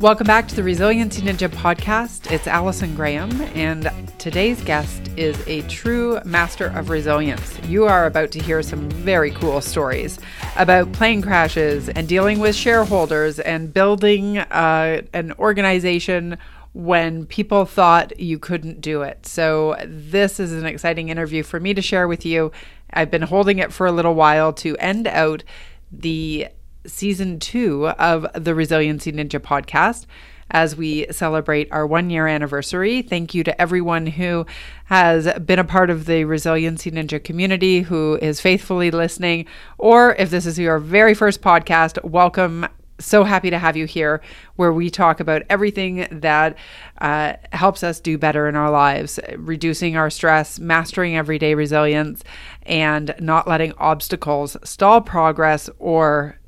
Welcome back to the Resiliency Ninja podcast. It's Allison Graham, and today's guest is a true master of resilience. You are about to hear some very cool stories about plane crashes and dealing with shareholders and building uh, an organization when people thought you couldn't do it. So, this is an exciting interview for me to share with you. I've been holding it for a little while to end out the season two of the Resiliency Ninja podcast as we celebrate our one year anniversary. Thank you to everyone who has been a part of the Resiliency Ninja community, who is faithfully listening, or if this is your very first podcast, welcome. So happy to have you here, where we talk about everything that uh, helps us do better in our lives, reducing our stress, mastering everyday resilience, and not letting obstacles stall progress or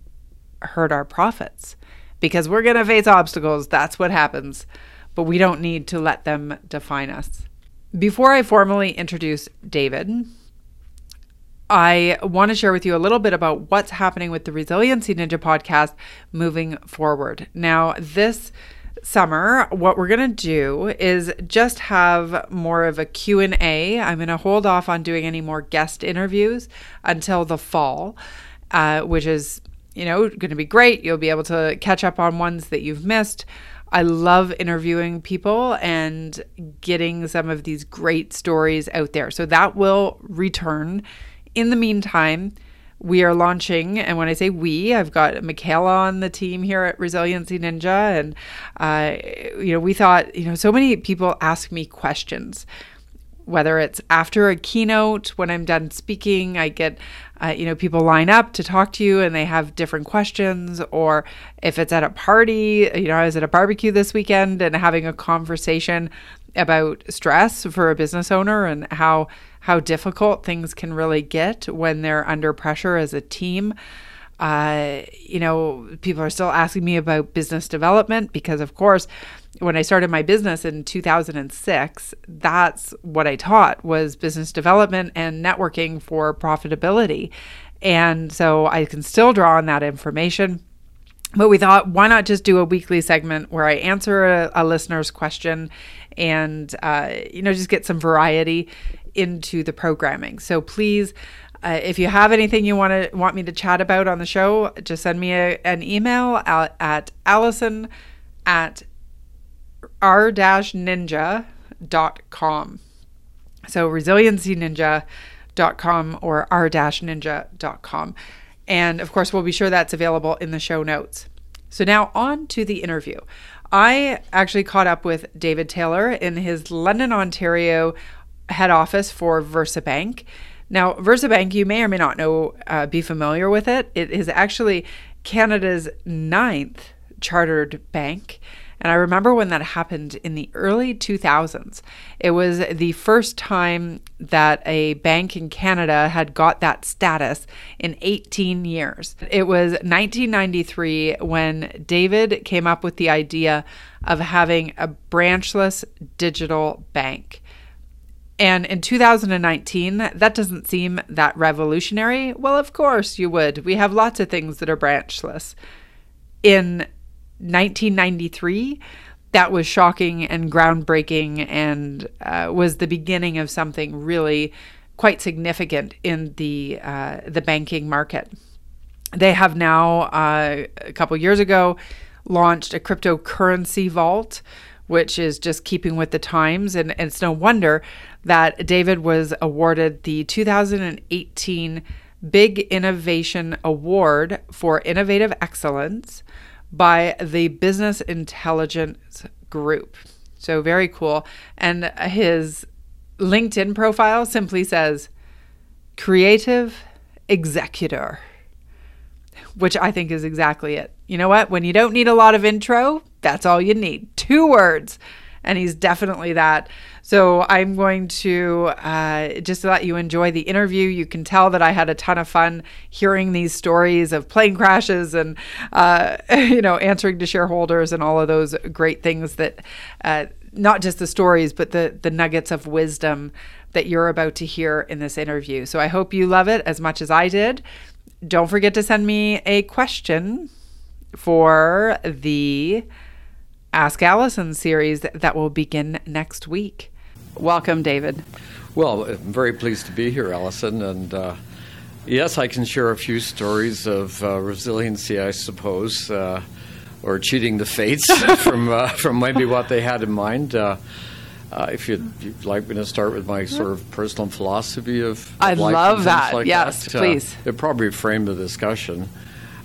hurt our profits because we're going to face obstacles. That's what happens. But we don't need to let them define us. Before I formally introduce David, I want to share with you a little bit about what's happening with the Resiliency Ninja podcast moving forward. Now, this summer what we're going to do is just have more of a q&a i'm going to hold off on doing any more guest interviews until the fall uh, which is you know, going to be great. You'll be able to catch up on ones that you've missed. I love interviewing people and getting some of these great stories out there. So that will return. In the meantime, we are launching, and when I say we, I've got Michaela on the team here at Resiliency Ninja, and uh, you know, we thought, you know, so many people ask me questions whether it's after a keynote when i'm done speaking i get uh, you know people line up to talk to you and they have different questions or if it's at a party you know i was at a barbecue this weekend and having a conversation about stress for a business owner and how how difficult things can really get when they're under pressure as a team uh, you know, people are still asking me about business development because, of course, when I started my business in 2006, that's what I taught was business development and networking for profitability. And so I can still draw on that information. But we thought, why not just do a weekly segment where I answer a, a listener's question and, uh, you know, just get some variety into the programming. So please uh, if you have anything you want to want me to chat about on the show, just send me a, an email at, at allison at r-ninja.com. So resiliencyninja.com or r-ninja.com. And of course, we'll be sure that's available in the show notes. So now on to the interview. I actually caught up with David Taylor in his London, Ontario head office for VersaBank. Now, VersaBank, you may or may not know, uh, be familiar with it. It is actually Canada's ninth chartered bank. And I remember when that happened in the early 2000s. It was the first time that a bank in Canada had got that status in 18 years. It was 1993 when David came up with the idea of having a branchless digital bank. And in 2019, that doesn't seem that revolutionary. Well, of course you would. We have lots of things that are branchless. In 1993, that was shocking and groundbreaking and uh, was the beginning of something really quite significant in the uh, the banking market. They have now, uh, a couple years ago, launched a cryptocurrency vault, which is just keeping with the times. And, and it's no wonder that David was awarded the 2018 Big Innovation Award for Innovative Excellence by the Business Intelligence Group. So, very cool. And his LinkedIn profile simply says creative executor, which I think is exactly it. You know what? When you don't need a lot of intro, that's all you need. Two words and he's definitely that. So I'm going to uh, just let you enjoy the interview. You can tell that I had a ton of fun hearing these stories of plane crashes and uh, you know answering to shareholders and all of those great things that uh, not just the stories but the the nuggets of wisdom that you're about to hear in this interview. So I hope you love it as much as I did. Don't forget to send me a question for the Ask Allison series that will begin next week. Welcome, David. Well, I'm very pleased to be here, Allison, and uh, yes, I can share a few stories of uh, resiliency, I suppose, uh, or cheating the fates from uh, from maybe what they had in mind. Uh, uh, if you'd, you'd, like me to start with my sort of personal philosophy of, of I love that. Like yes, that, please. it probably frame the discussion.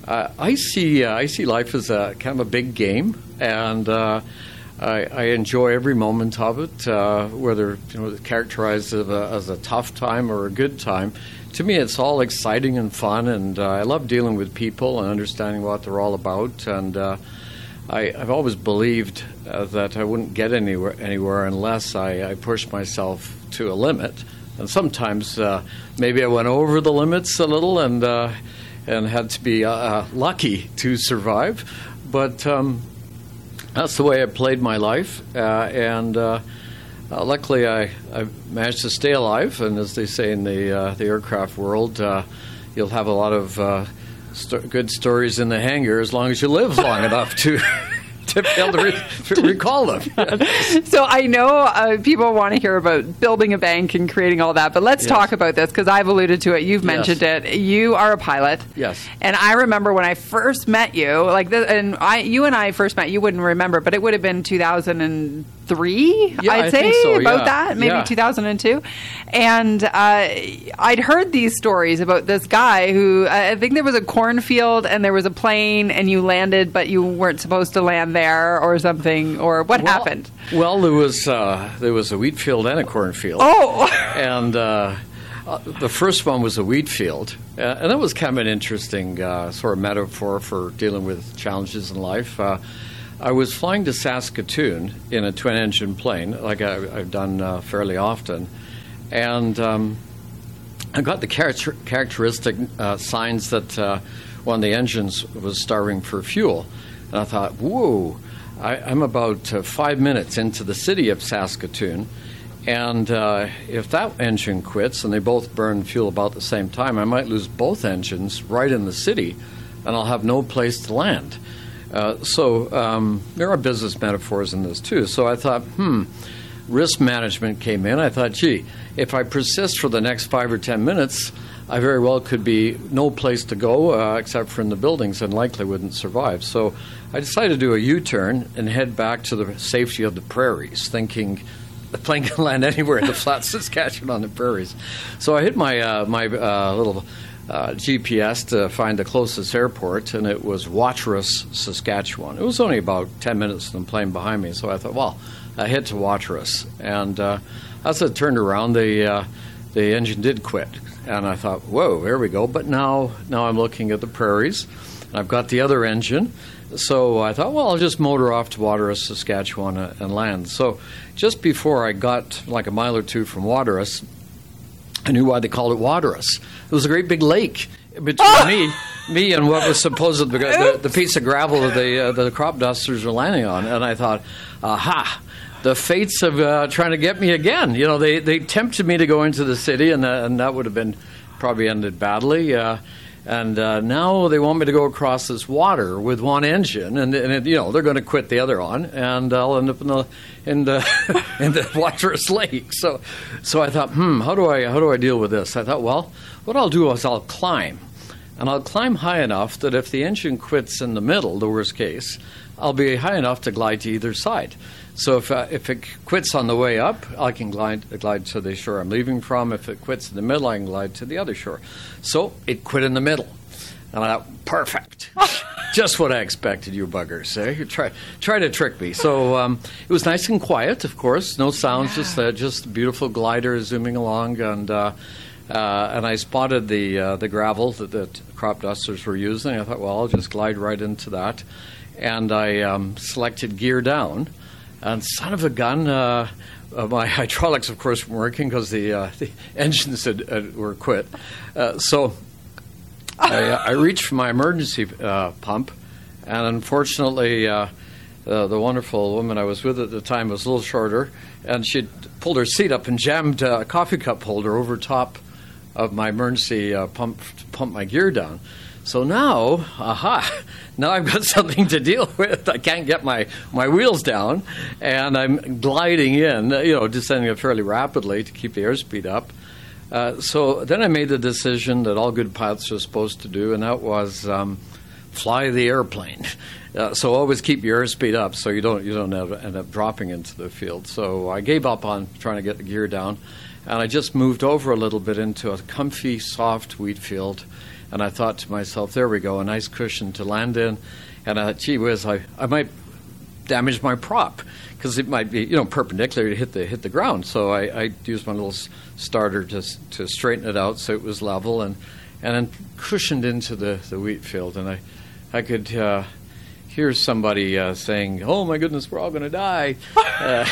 I see I see life as a kind of a big game, and I, I, enjoy every moment of it, uh, whether you know characterized as a, as a, tough time or a good time. To me, it's all exciting and fun, and uh, I love dealing with people and understanding what they're all about. And uh, I, have always believed uh, that I wouldn't get anywhere anywhere unless I, I pushed myself to a limit. And sometimes uh, maybe I went over the limits a little and uh, and had to be lucky to survive. But um, that's the way I played my life, uh, and uh, uh, luckily I, I, managed to stay alive. And as they say in the uh, the aircraft world, uh, you'll have a lot of uh, st- good stories in the hangar as long as you live long enough to to able to, re- to recall them. so I know uh, people want to hear about building a bank and creating all that, but let's yes. talk about this because I've alluded to it. You've mentioned yes. it. You are a pilot. Yes. And I remember when I first met you, like, this, and I, you and I first met. You wouldn't remember, but it would have been 2000 and three, yeah, I'd I say, so, about yeah. that, maybe yeah. 2002. And uh, I'd heard these stories about this guy who I think there was a cornfield and there was a plane and you landed, but you weren't supposed to land there or something, or what well, happened? Well, there was uh, there was a wheat field and a cornfield. Oh, and. Uh, uh, the first one was a wheat field, uh, and that was kind of an interesting uh, sort of metaphor for dealing with challenges in life. I was flying to Saskatoon in a twin engine plane, like I, have done uh, fairly often, and um, I got the character, characteristic uh, signs that uh, one of the engines was starving for fuel. And I thought, whoa, I, am about uh, five minutes into the city of Saskatoon. And uh, if that engine quits and they both burn fuel about the same time, I might lose both engines right in the city and I'll have no place to land. Uh, so um, there are business metaphors in this too. So I thought, hmm, risk management came in. I thought, gee, if I persist for the next five or ten minutes, I very well could be no place to go uh, except for in the buildings and likely wouldn't survive. So I decided to do a U turn and head back to the safety of the prairies, thinking the plane can land anywhere in the flat Saskatchewan on the prairies. So I hit my, uh, my uh, little uh, GPS to find the closest airport, and it was Watrous, Saskatchewan. It was only about 10 minutes from the plane behind me, so I thought, well, I head to Watrous. And uh, as it turned around, the, uh, the engine did quit. And I thought, whoa, there we go. But now, now I'm looking at the prairies, and I've got the other engine. So I thought, well, I'll just motor off to Watrous, Saskatchewan, and land. So just before I got like a mile or two from Watrous, I knew why they called it Waterus. It was a great big lake between oh! me, me, and what was supposed the, the, the piece of gravel that the uh, the crop dusters were landing on. And I thought, aha, the fates of uh, trying to get me again. You know, they they tempted me to go into the city, and uh, and that would have been probably ended badly. Uh, and uh, now they want me to go across this water with one engine, and, and it, you know they're going to quit the other one, and I'll end up in the in the in the Watrous Lake. So, so I thought, hmm, how do I how do I deal with this? I thought, well, what I'll do is I'll climb, and I'll climb high enough that if the engine quits in the middle, the worst case, I'll be high enough to glide to either side. So if, uh, if it quits on the way up, I can glide, glide to the shore I'm leaving from. If it quits in the middle, I can glide to the other shore. So it quit in the middle. And I thought, perfect. Just what I expected, you buggers. Eh? You try, try to trick me. So um, it was nice and quiet, of course. No sounds, yeah. just uh, just beautiful glider zooming along. And uh, uh, and I spotted the uh, the gravel that the crop dusters were using. I thought, well, I'll just glide right into that. And I um, selected gear down and son of a gun, uh, uh, my hydraulics, of course, weren't working because the, uh, the engines had, uh, were quit. Uh, so I, uh, I, reached for my emergency pump, and unfortunately, the wonderful woman I was with at the time was a little shorter, and she pulled her seat up and jammed a coffee cup holder over top of my emergency pump to pump my gear down. So now, aha, now I've got something to deal with. I can't get my, my wheels down, and I'm gliding in, you know, descending fairly rapidly to keep the airspeed up. Uh, so then I made the decision that all good pilots are supposed to do, and that was um, fly the airplane. Uh, so always keep your airspeed up, so you don't you don't end up dropping into the field. So I gave up on trying to get the gear down, and I just moved over a little bit into a comfy, soft wheat field. And I thought to myself, there we go, a nice cushion to land in. And I, thought, gee whiz, I, I might damage my prop because it might be you know perpendicular to hit the hit the ground. So I, I used my little starter to to straighten it out so it was level and and then cushioned into the, the wheat field. And I I could uh, hear somebody uh, saying, "Oh my goodness, we're all going to die." Uh,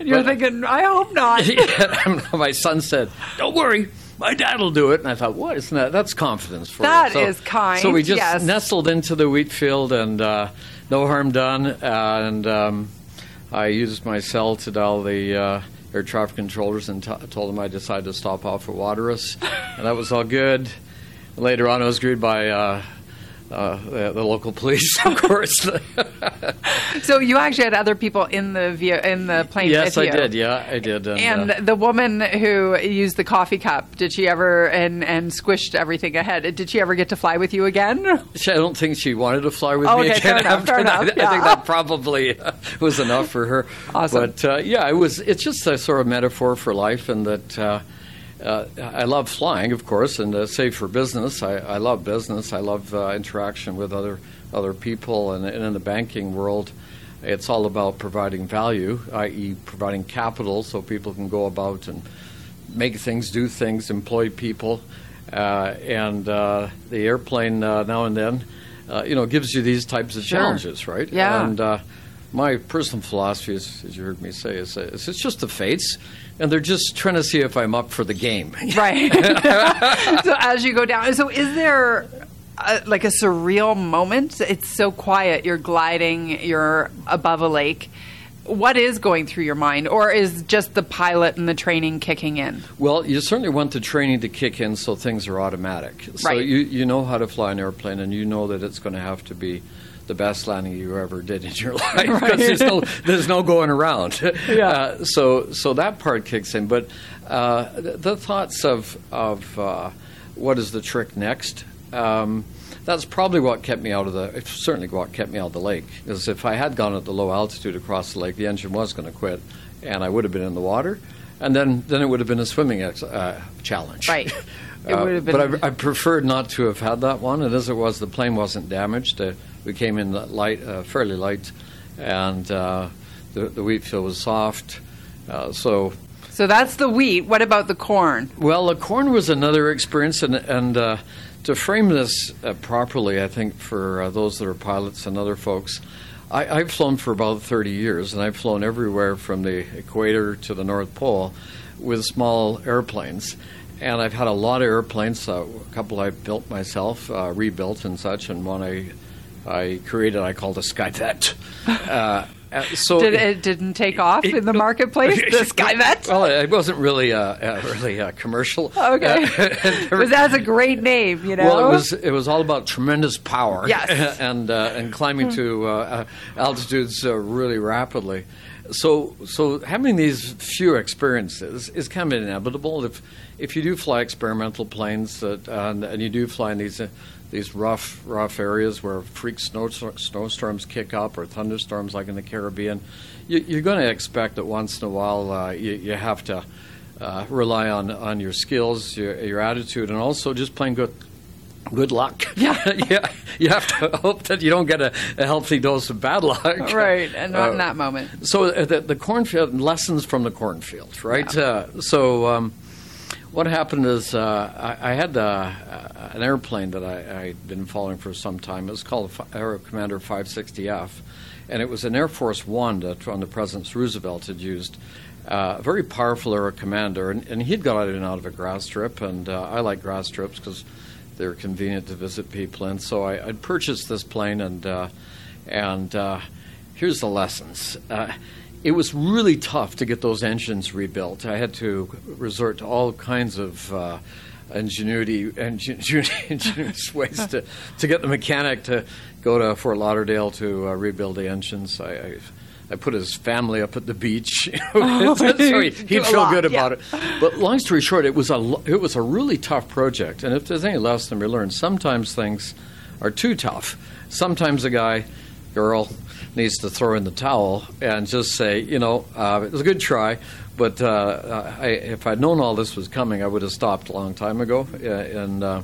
You're but, thinking, "I hope not." yeah, my son said, "Don't worry." My dad will do it, and I thought, "What isn't that? That's confidence for that so, is kind." So we just yes. nestled into the wheat field, and uh, no harm done. and um, I used my cell to dial the uh, air traffic controllers and t- told them I decided to stop off for Waterous, and that was all good. Later on, I was greeted by uh, uh, the, the, local police, of course. so you actually had other people in the in the plane. Yes, I did. Yeah, I did. And, and uh, the woman who used the coffee cup, did she ever and and squished everything ahead? Did she ever get to fly with you again? I don't think she wanted to fly with oh, me okay, again. Enough, fair enough. I, yeah. I think that probably uh, was enough for her. Awesome. But uh, yeah, it was. It's just a sort of metaphor for life, and that uh, I love flying, of course, and uh, save for business. I, I, love business. I love uh, interaction with other other people, and, and, in the banking world, it's all about providing value, i.e., providing capital, so people can go about and make things, do things, employ people, uh, and uh, the airplane uh, now and then, you know, gives you these types of sure. challenges, right? Yeah. And my personal philosophy, is, as you heard me say, is, uh, is it's just the fates and they're just trying to see if I'm up for the game. Right. so as you go down, so is there a, like a surreal moment? It's so quiet. You're gliding. You're above a lake. What is going through your mind, or is just the pilot and the training kicking in? Well, you certainly want the training to kick in so things are automatic. So right. you, you know how to fly an airplane, and you know that it's going to have to be the best landing you ever did in your life because right. there's no there's no going around. Yeah. Uh, so so that part kicks in, but uh, the, thoughts of of uh, what is the trick next. Um, that's probably what kept me out of the. Certainly, what kept me out of the lake. Because if I had gone at the low altitude across the lake, the engine was going to quit, and I would have been in the water, and then then it would have been a swimming ex- uh, challenge. Right. It would have been. but I, I, preferred not to have had that one. And as it was, the plane wasn't damaged. Uh, we came in light, uh, fairly light, and uh, the, the wheat field was soft. Uh, so. So that's the wheat. What about the corn? Well, the corn was another experience, and, and uh, to frame this uh, properly, I think for uh, those that are pilots and other folks, I, have flown for about 30 years, and I've flown everywhere from the equator to the North Pole with small airplanes. And I've had a lot of airplanes, uh, a couple I built myself, uh, rebuilt and such, and one I I created, I called a Skyvet. Uh, uh, so Did, it didn't take off it, in the marketplace. the Skyvet. Well, it wasn't really uh, uh, really uh, commercial. Okay, uh, that's a great name. You know. Well, it was it was all about tremendous power. Yes. and uh, and climbing to uh, altitudes really rapidly. So so having these few experiences is kind of inevitable. If if you do fly experimental planes that, and, and you do fly in these these rough, rough areas where freak snow, snowstorms kick up or thunderstorms like in the Caribbean, you, are going to expect that once in a while uh, you, you, have to uh, rely on, on your skills, your, your attitude, and also just plain good good luck. Yeah. yeah. You have to hope that you don't get a, a healthy dose of bad luck. Right, and not uh, in that moment. So uh, the, the, cornfield, lessons from the cornfield, right? Yeah. Uh, so um, what happened is uh, I, I, had uh, an airplane that I, had been following for some time. It was called Aero Commander 560F, and it was an Air Force One that the President Roosevelt had used. Uh, a very powerful air commander, and, and, he'd got in and out of a grass strip, and uh, I like grass strips because they're convenient to visit people in. So I, would purchased this plane, and uh, and uh, here's the lessons it was really tough to get those engines rebuilt. I had to resort to all kinds of uh, ingenuity, ingenuity, ingenious ways to, to get the mechanic to go to Fort Lauderdale to uh, rebuild the engines. I, I, I put his family up at the beach, Oh, so he, he'd feel lot, good yeah. about it. But long story short, it was a it was a really tough project. And if there's any lesson we learned, sometimes things are too tough. Sometimes a guy, girl, needs to throw in the towel and just say, you know, uh, it was a good try, but uh, I, if I'd known all this was coming, I would have stopped a long time ago. Uh, and uh,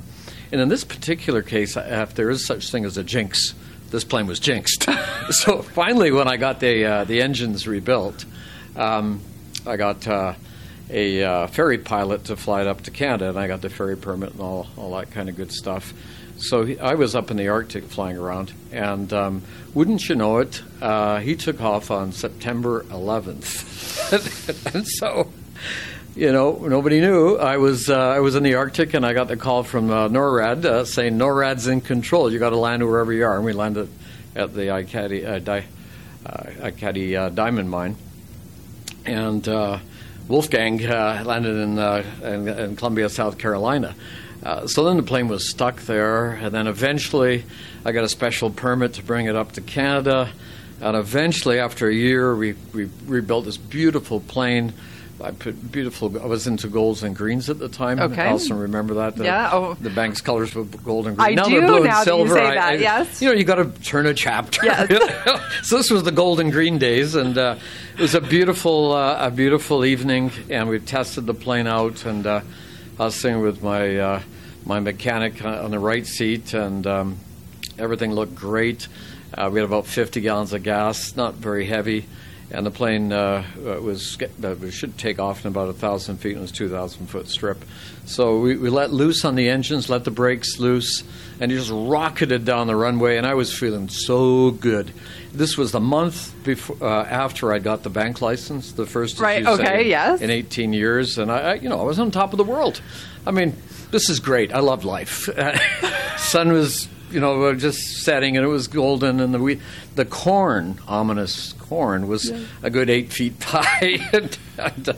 and in this particular case, if there is such thing as a jinx, this plane was jinxed. so finally, when I got the uh, the engines rebuilt, um, I got. Uh, a uh, ferry pilot to fly it up to Canada, and I got the ferry permit and all, all that kind of good stuff. So he, I was up in the Arctic flying around, and um, wouldn't you know it, uh, he took off on September 11th. and so, you know, nobody knew. I was uh, I was in the Arctic, and I got the call from uh, NORAD uh, saying NORAD's in control. You got to land wherever you are, and we landed at the Ekati, uh, Di, uh, Ekati uh, diamond mine, and. Wolfgang landed in, in, in Columbia, South Carolina. Uh, so then the plane was stuck there, and then eventually I got a special permit to bring it up to Canada. And eventually, after a year, we, we rebuilt this beautiful plane. I put beautiful. I was into golds and greens at the time. Okay. Allison, remember that? The, Yeah, oh. The bank's colors were gold and green. I now do they're blue now and that you silver. say I- that, I- yes. You know, you got to turn a chapter. Yes. so this was the golden green days, and uh, it was a beautiful, uh, a beautiful evening, and we tested the plane out, and uh, I was sitting with my uh, my mechanic on the right seat, and um, everything looked great. Uh, we had about 50 gallons of gas, not very heavy, and the plane uh, uh, was uh, should take off in about a thousand feet, and it was 2,000 foot strip. So we, we let loose on the engines, let the brakes loose, and he just rocketed down the runway, and I was feeling so good. This was the month before uh, after I got the bank license, the first Right, you say, okay, yes. in 18 years, and I, I, you know, I was on top of the world. I mean, this is great. I love life. Sun was, you know, just setting, and it was golden, and the we, the corn, ominous corn, was a good eight feet high, and, and,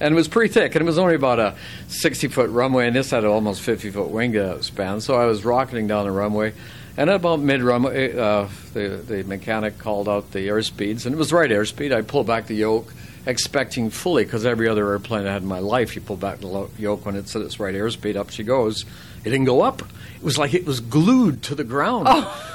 and it was pretty thick, and it was only about a 60 foot runway, and this had an almost 50 foot wing uh, span. So I was rocketing down the runway. And at about mid runway, uh, the, the mechanic called out the airspeeds, and it was right airspeed. I pulled back the yoke, expecting fully, because every other airplane I had in my life, you pull back the yoke when it's at its right airspeed, up she goes. It didn't go up. It was like it was glued to the ground.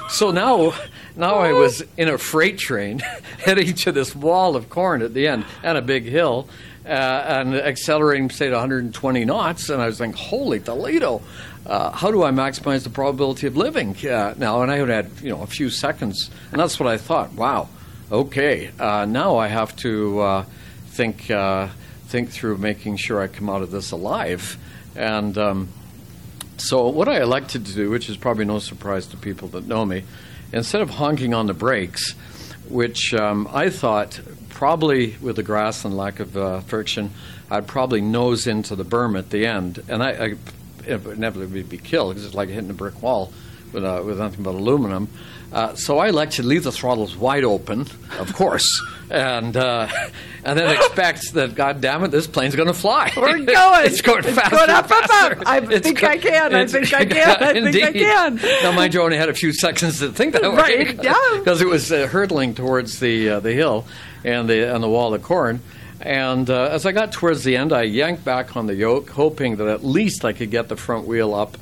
So now, now I was in a freight train heading to this wall of corn at the end and a big hill. Uh, and accelerating, say, to 120 knots, and I was thinking, "Holy Toledo! Uh, how do I maximize the probability of living uh, now?" And I had, you know, a few seconds, and that's what I thought. Wow, okay, uh, now I have to uh, think uh, think through making sure I come out of this alive, and. Um, so what I elected to do, which is probably no surprise to people that know me, instead of honking on the brakes, which um, I thought probably with the grass and lack of uh, friction, I'd probably nose into the berm at the end, and I, I inevitably be killed because it's like hitting a brick wall with uh, with nothing but aluminum. Uh, so I elected to leave the throttles wide open, of course, and uh, and then expects that, God damn it, this plane's going to fly. We're going. it's going It's faster. going up, and up, up. faster. I It's think go- I can. I think I can. I think I Indeed. can. Now, mind you, I only had a few seconds to think that way, Right, yeah. because it was uh, hurtling towards the uh, the hill and the and the wall of corn. And uh, as I got towards the end, I yanked back on the yoke, hoping that at least I could get the front wheel up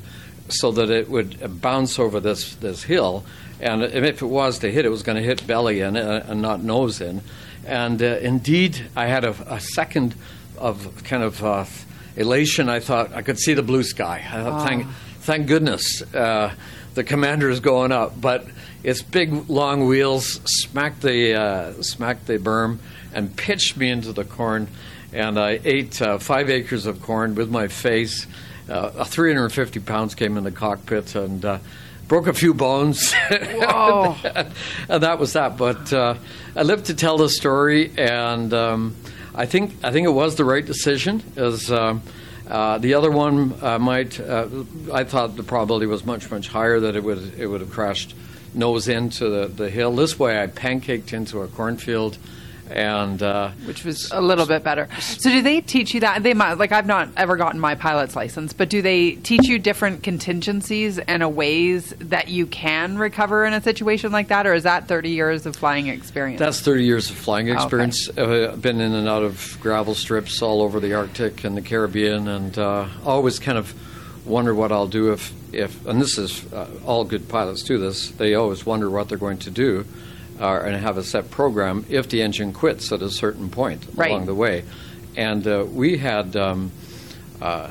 so that it would bounce over this this hill. And if it was to hit, it was going to hit belly in uh, and not nose in. And uh, indeed, I had a, a second of kind of uh, elation. I thought I could see the blue sky. I thought, thank, thank goodness uh, the commander is going up. But its big long wheels smacked the uh, smacked the berm and pitched me into the corn. And I ate uh, five acres of corn with my face. Uh, 350 pounds came in the cockpit and uh, broke a few bones. And that was that. But uh, I lived to tell the story, and um, I think I think it was the right decision. As um, uh, the other one uh, might, uh, I thought the probability was much much higher that it would it would have crashed nose into the, the hill. This way, I pancaked into a cornfield and uh, which was a little bit better. So, do they teach you that? They might like I've not ever gotten my pilot's license, but do they teach you different contingencies and a ways that you can recover in a situation like that, or is that thirty years of flying experience? That's 30 years of flying experience. Uh, I've been in and out of gravel strips all over the Arctic and the Caribbean, and uh, always kind of wonder what I'll do if, if and this is uh, all good pilots do this. They always wonder what they're going to do, uh, and have a set program if the engine quits at a certain point Right. along the way. And uh, we had. Um, uh,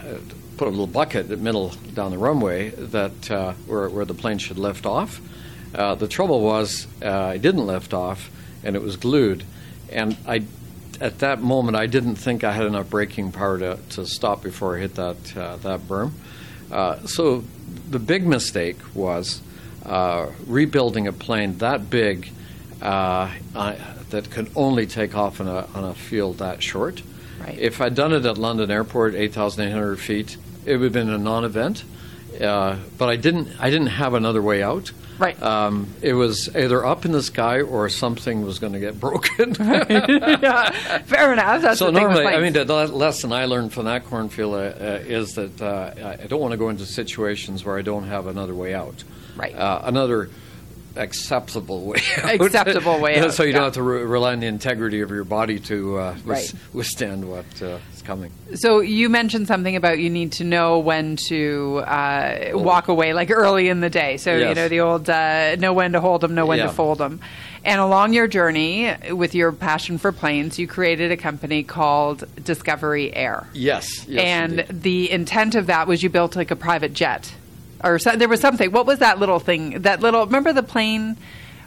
put a little bucket in the middle down the runway that uh, where, where the plane should lift off. Uh, the trouble was uh, it didn't lift off and it was glued. And I, at that moment, I didn't think I had enough braking power to, to stop before I hit that uh, that berm. Uh, so the big mistake was uh, rebuilding a plane that big uh, uh, that could only take off on a, on a field that short. Right. If I'd done it at London Airport, 8,800 feet, it would have been a non-event. Uh, but I didn't. I didn't have another way out. Right. Um, it was either up in the sky or something was going to get broken. yeah, fair enough. That's so the thing normally, I mean, the lesson I learned from that cornfield uh, uh, is that uh, I don't want to go into situations where I don't have another way out. Right. Uh, another acceptable way out. Acceptable way out, so you yeah. don't have to re- rely on the integrity of your body to uh, Right. withstand what uh, is coming. So you mentioned something about you need to know when to uh, walk away, like early in the day. So you know the old uh, know when to hold them, know when Yeah. to fold them. And along your journey with your passion for planes, you created a company called Discovery Air. Yes. yes and indeed. the intent of that was you built like a private jet, or so, there was something. What was that little thing? That little remember the plane,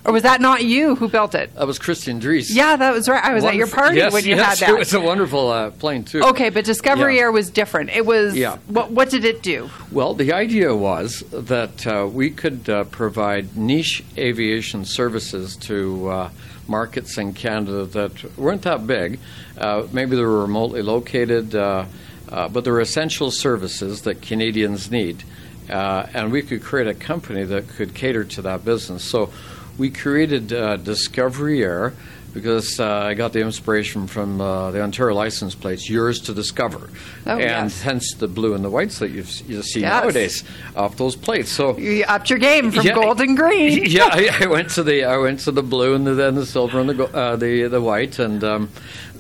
or was that not you who built it? that was Christian Dries. Yeah, that was right. I was at your party yes, when you yes, had that. It was a wonderful uh, plane too. Okay, but Discovery Yeah. Air was different. It was Yeah. what what did it do? Well, the idea was that uh, we could uh, provide niche aviation services to uh, markets in Canada that weren't that big. Uh, maybe they were remotely located, uh, uh, but they're essential services that Canadians need. Uh, and we could create a company that could cater to that business. So we created uh, Discovery Air because uh, I got the inspiration from uh, the Ontario license plates, yours to discover. Oh, and yes. hence the blue and the whites that you see Yes. nowadays off those plates. So You upped your game from Yeah. gold and green. yeah, I, I went to the I went to the blue and the, then the silver and the uh, the the white, and um,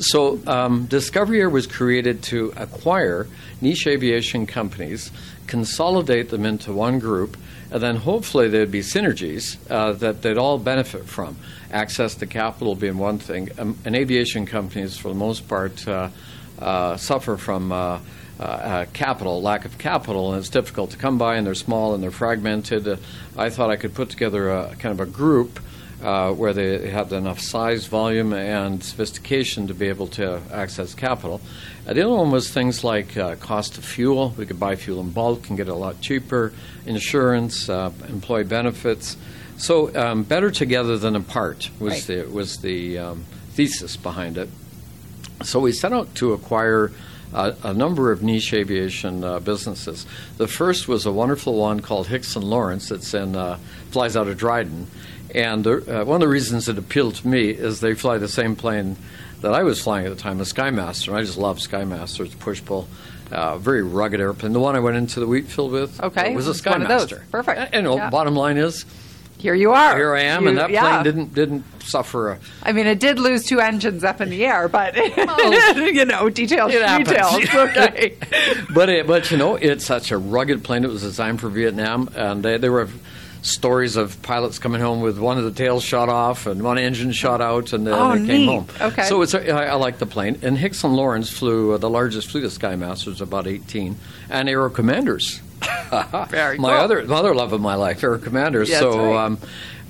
so um, Discovery Air was created to acquire niche aviation companies, consolidate them into one group, and then hopefully there'd be synergies uh, that they'd all benefit from. Access to capital being one thing, um, and aviation companies for the most part uh, uh, suffer from. Uh, uh, uh, capital, lack of capital, and it's difficult to come by, and they're small and they're fragmented. Uh, I thought I could put together a kind of a group uh, where they had enough size, volume, and sophistication to be able to access capital. Uh, the other one was things like uh, cost of fuel. We could buy fuel in bulk and get it a lot cheaper, insurance, uh, employee benefits. So um, better together than apart was Right. the was the um, thesis behind it. So we set out to acquire uh, a number of niche aviation uh, businesses. The first was a wonderful one called Hicks and Lawrence. It's in uh, flies out of Dryden, and the, uh, one of the reasons it appealed to me is they fly the same plane that I was flying at the time, a Skymaster. And I just love Skymaster. It's push pull. Uh, very rugged airplane. The one I went into the wheat field with Okay, was a it's one of those. Skymaster. Perfect. And, and, Yeah. bottom line is, Here you are. here I am, You- and that yeah. plane didn't didn't suffer a I mean, it did lose two engines up in the air, but you know, details, details. Okay. but it, but you know, it's such a rugged plane. It was designed for Vietnam, and they, there were stories of pilots coming home with one of the tails shot off and one engine shot out, and then Oh, they came home. Okay. So it's a, I, I like the plane. And Hicks and Lawrence flew uh, the largest fleet of Skymasters, about 18, and Aero Commanders. Very my cool. other my other love of my life, Aero Commanders. Yeah, so. right. Um,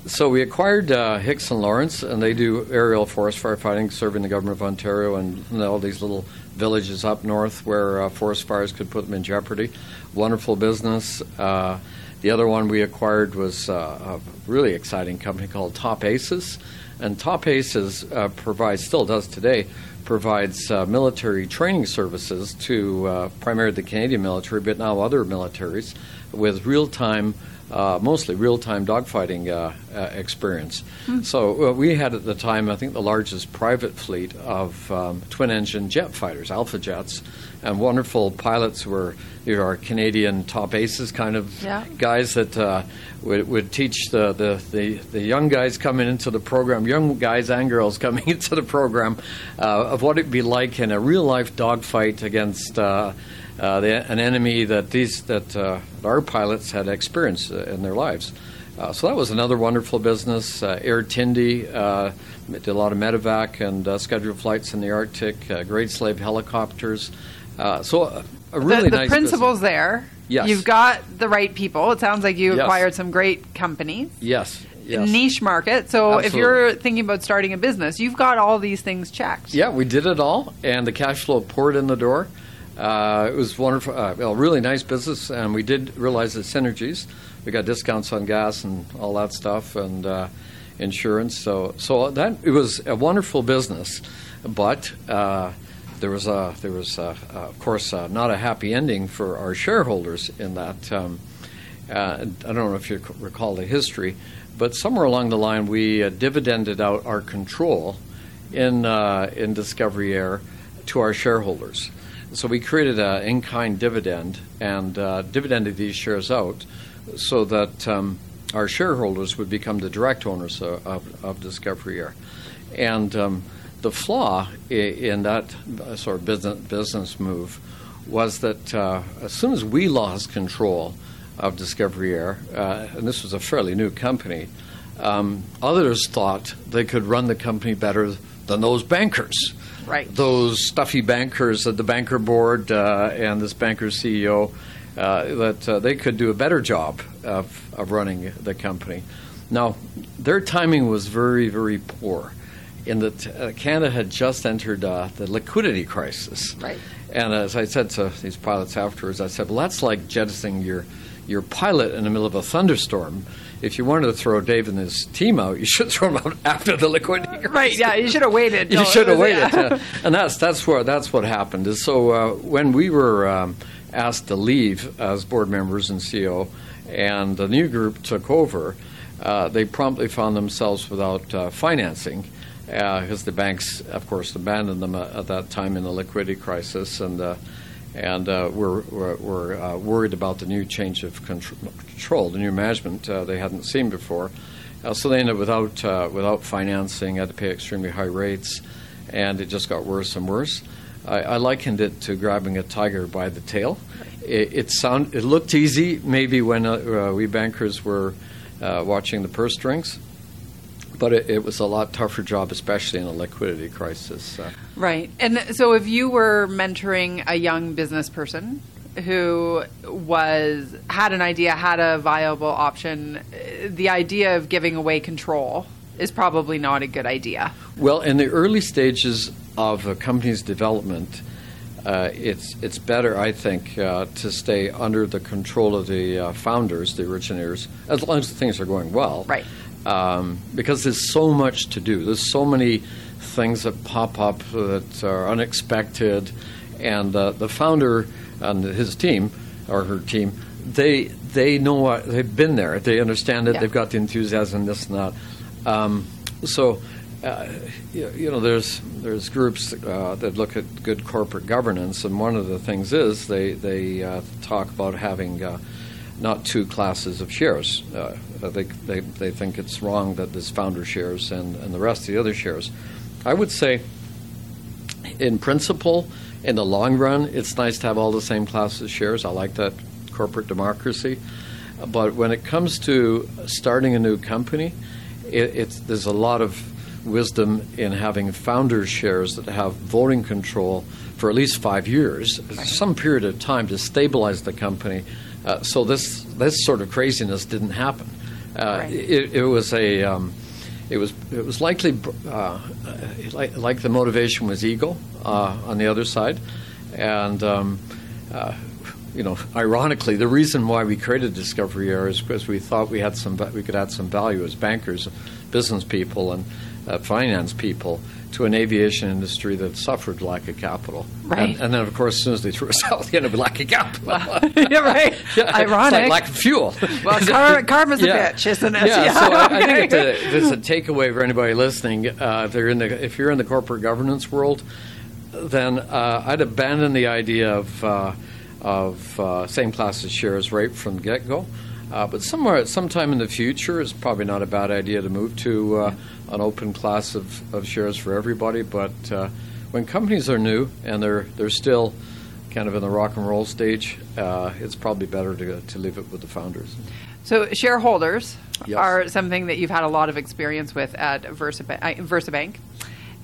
so we acquired uh, and Lawrence, and they do aerial forest firefighting, serving the government of Ontario and know, all these little villages up north where uh, forest fires could put them in jeopardy. Wonderful business. Uh, the other one we acquired was uh, a really exciting company called Top Aces, and Top Aces uh, provides, still does today, provides uh, military training services to uh, primarily the Canadian military, but now other militaries, with real-time uh, mostly real-time dogfighting uh, uh, experience. So uh, we had at the time, I think, the largest private fleet of um, twin-engine jet fighters, Alpha jets, and wonderful pilots were you know, our Canadian top aces kind of Yeah. guys that uh, would, would teach the, the, the, the young guys coming into the program, young guys and girls coming into the program, uh, of what it'd be like in a real life dogfight against uh, uh, the, an enemy that these that uh, our pilots had experienced uh, in their lives. Uh, so that was another wonderful business. Uh, Air Tindi uh, did a lot of medevac and uh, scheduled flights in the Arctic. Uh, Great Slave helicopters. Uh, so a, really the, the nice principle's business. there. Yes. You've got the right people. It sounds like you Yes. acquired some great companies. Yes. Yes. Niche market. So if you're thinking about starting a business, you've got all these things checked. Yeah, we did it all, and the cash flow poured in the door. Uh, it was wonderful, uh, well, really nice business, and we did realize the synergies. We got discounts on gas and all that stuff, and uh, insurance. So, so that it was a wonderful business, but uh, there was a there was a, of course uh, not a happy ending for our shareholders in that. Um, uh, I don't know if you recall the history, but somewhere along the line we dividended out our control in in Discovery Air to our shareholders. So we created an in-kind dividend and uh, dividended these shares out, so that um, our shareholders would become the direct owners of, of, of Discovery Air. And um, the flaw in that uh, sort of business business move was that uh, as soon as we lost control of Discovery Air, uh, and this was a fairly new company, um, others thought they could run the company better than those bankers. Right. Those stuffy bankers at the banker board uh, and this banker CEO, uh, that uh, they could do a better job of, of running the company. Now, their timing was very, very poor in that uh, Canada had just entered uh, the liquidity crisis. Right. And as I said to these pilots afterwards, I said, well, that's like jettisoning your, your pilot in the middle of a thunderstorm. If you wanted to throw Dave and his team out, you should throw them out after the liquidity crisis. Right. Yeah. You should have waited. You should have waited, yeah. uh, and that's that's what that's what happened. Is so uh, when we were um, asked to leave as board members and CEO, and the new group took over, uh, they promptly found themselves without uh, financing because the banks, of course, abandoned them at, at that time in the liquidity crisis, and uh, and uh, were were, were uh, worried about the new change of control, the new management uh, they hadn't seen before. Uh, so they ended up without uh, without financing, had to pay extremely high rates, and it just got worse and worse. I, I likened it to grabbing a tiger by the tail. It, it sound it looked easy maybe when uh, uh, we bankers were uh, watching the purse strings, but it, it was a lot tougher job, especially in a liquidity crisis. Uh, Right. And so if you were mentoring a young business person who was had an idea, had a viable option, the idea of giving away control is probably not a good idea. Well, in the early stages of a company's development, uh, it's it's better, I think, uh, to stay under the control of the uh, founders, the originators, as long as things are going well. Right. Um, because there's so much to do. There's so many things that pop up that are unexpected, and uh, the founder and his team or her team, they they know what they've been there. They understand it. Yeah. They've got the enthusiasm, this and that. Um, so, uh, you, you know, there's there's groups uh, that look at good corporate governance, and one of the things is they they uh, talk about having uh, not two classes of shares. Uh, they, they they think it's wrong that there's founder shares and, and the rest of the other shares. I would say, in principle, in the long run, it's nice to have all the same classes of shares. I like that corporate democracy. But when it comes to starting a new company, it, it's, there's a lot of wisdom in having founder shares that have voting control for at least five years, some period of time to stabilize the company. Uh, so this this sort of craziness didn't happen. Uh, Right. it, it was a um, it was it was likely uh, like, like the motivation was ego uh, on the other side, and um, uh, you know, ironically, the reason why we created Discovery Air is because we thought we had some, we could add some value as bankers, business people, and uh, finance people to an aviation industry that suffered lack of capital. Right. And, and then, of course, as soon as they threw us out, they ended up lack of capital. yeah, right. Yeah, Ironic. It's like lack of fuel. Well, car- karma's a bitch, isn't it? Yeah, Yeah, so I- I think it's a, it's a takeaway for anybody listening. Uh, if, they're in the, if you're in the corporate governance world, then uh, I'd abandon the idea of, uh, of uh, same class as shares right from the get go. Uh, but somewhere, sometime in the future, it's probably not a bad idea to move to uh, an open class of, of shares for everybody. But uh, when companies are new and they're they're still kind of in the rock and roll stage, uh, it's probably better to, to leave it with the founders. So shareholders Yes. are something that you've had a lot of experience with at Versa, uh, VersaBank.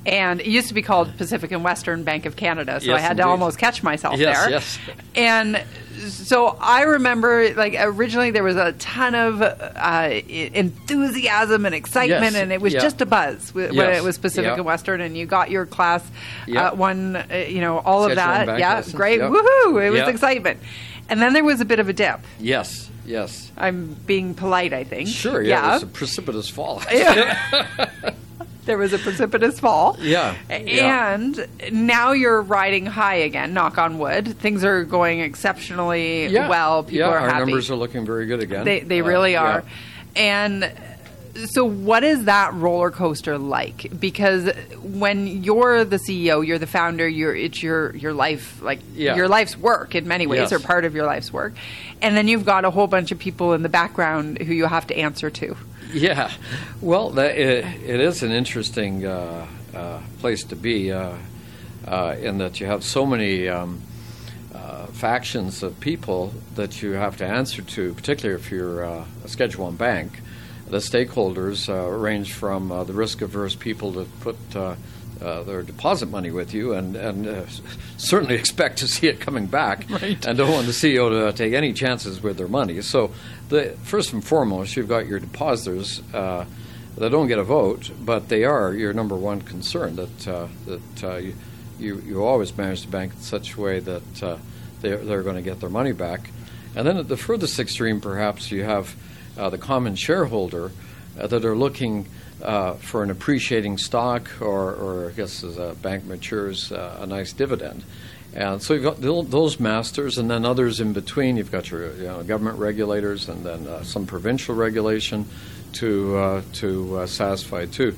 And it used to be called Pacific and Western Bank of Canada, so I Yes, had to almost catch myself Yes, there. yes. And so I remember, like originally, there was a ton of uh, enthusiasm and excitement, Yes, and it was yeah. just a buzz when Yes, it was Pacific yeah. and Western, and you got your class Yeah. uh, one, uh, you know, all of that. Yeah, license, great, yeah. woohoo! It was excitement, and then there was a bit of a dip. Yes, yes. I'm being polite, I think. Sure, yeah, it was a precipitous fall. there was a precipitous fall. Yeah, yeah. And now you're riding high again, knock on wood. Things are going exceptionally Yeah, well. People yeah, are our happy. numbers are looking very good again. they they Uh, really yeah. are. And so what is that roller coaster like? Because when you're the CEO, you're the founder, you're it's your your life like Yeah. your life's work in many ways Yes. or part of your life's work. And then you've got a whole bunch of people in the background who you have to answer to. Yeah, well, that, it, it is an interesting uh, uh, place to be uh, uh, in that you have so many um, uh, factions of people that you have to answer to, particularly if you're uh, a Schedule One bank. The stakeholders uh, range from uh, the risk-averse people that put uh, uh, their deposit money with you and, and uh, certainly expect to see it coming back and don't want the CEO to take any chances with their money. So, the, first and foremost, you've got your depositors uh, that don't get a vote, but they are your number one concern that, uh, that uh, you, you, you always manage the bank in such a way that uh, they're, they're going to get their money back. And then at the furthest extreme, perhaps, you have uh, the common shareholder uh, that are looking for an appreciating stock, or, or I guess as a bank matures, a nice dividend. And so you've got those masters, and then others in between. You've got your you know, government regulators, and then uh, some provincial regulation to uh, to uh, satisfy too.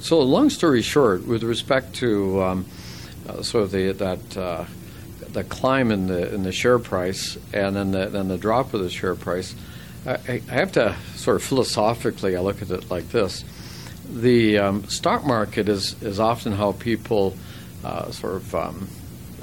So, long story short, with respect to um, uh, sort of the, that uh, the climb in the in the share price, and then the, then the drop of the share price, I, I have to sort of philosophically, I look at it like this: the um, stock market is is often how people uh, sort of um,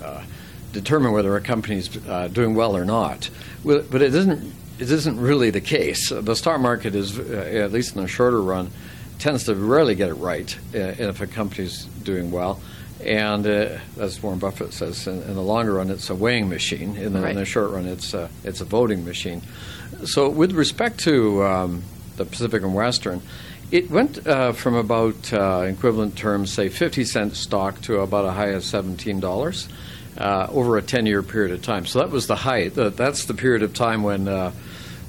uh, determine whether a company's uh, doing well or not. But it isn't. It isn't really the case. The stock market is, uh, at least in the shorter run, tends to rarely get it right uh, if a company's doing well. And uh, as Warren Buffett says, in, in the longer run, it's a weighing machine. In the, Right. in the short run, it's a, it's a voting machine. So, with respect to um, the Pacific and Western, it went uh, from about uh, equivalent terms, say 50 cent stock, to about a high of $17 uh, over a 10 year period of time. So that was the height. That's the period of time when. Uh,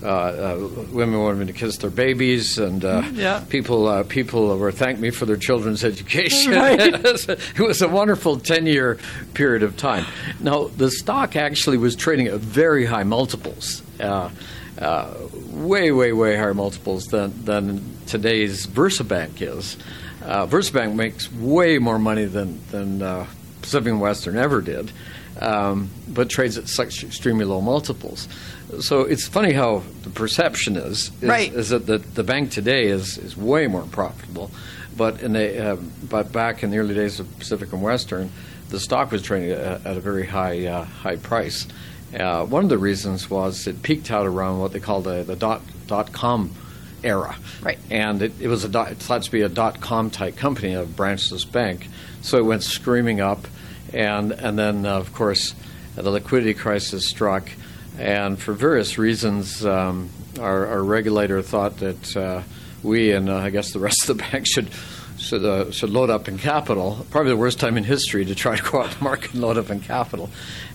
uh, uh, women wanted me to kiss their babies, and uh, Yeah. people uh, people were thank me for their children's education. Right. it was a wonderful ten year period of time. Now the stock actually was trading at very high multiples, uh, way way way higher multiples than than today's VersaBank is. Uh, VersaBank makes way more money than than uh, Pacific and Western ever did, um, but trades at such extremely low multiples. So it's funny how the perception is is, Right. is that the, the bank today is, is way more profitable, but in the uh, but back in the early days of Pacific and Western, the stock was trading at, at a very high uh, high price. Uh, one of the reasons was it peaked out around what they call the, the dot dot com era, Right. And it, it was a dot, it thought to be a dot com type company, a branchless bank, so it went screaming up, and and then uh, of course the liquidity crisis struck, and for various reasons, um, our, our regulator thought that uh, we and uh, I guess the rest of the bank should should, load up in capital. Probably the worst time in history to try to go out to market and load up in capital.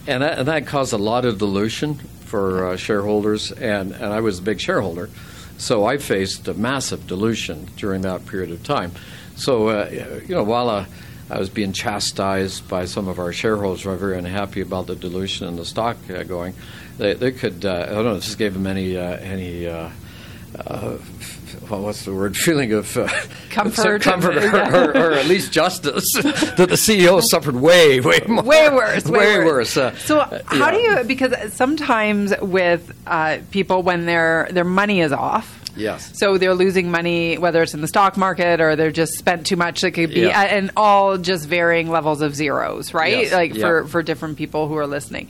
And that, and that caused a lot of dilution for uh, shareholders, and, and I was a big shareholder. So I faced a massive dilution during that period of time. So, uh, you know, while uh, I was being chastised by some of our shareholders were very unhappy about the dilution and the stock uh, going, they, they could, uh, I don't know, this gave them any, any uh, well, what's the word? Feeling of uh, Comfort. comfort, or, or, or at least justice that the CEO suffered way, way more, way worse, way, worse. Uh, so how yeah. do you? Because sometimes with uh, people, when their their money is off. Yes. So they're losing money, whether it's in the stock market or they're just spent too much. It could be, Yeah. and all just varying levels of zeros, right? Yes. Like for for different people who are listening.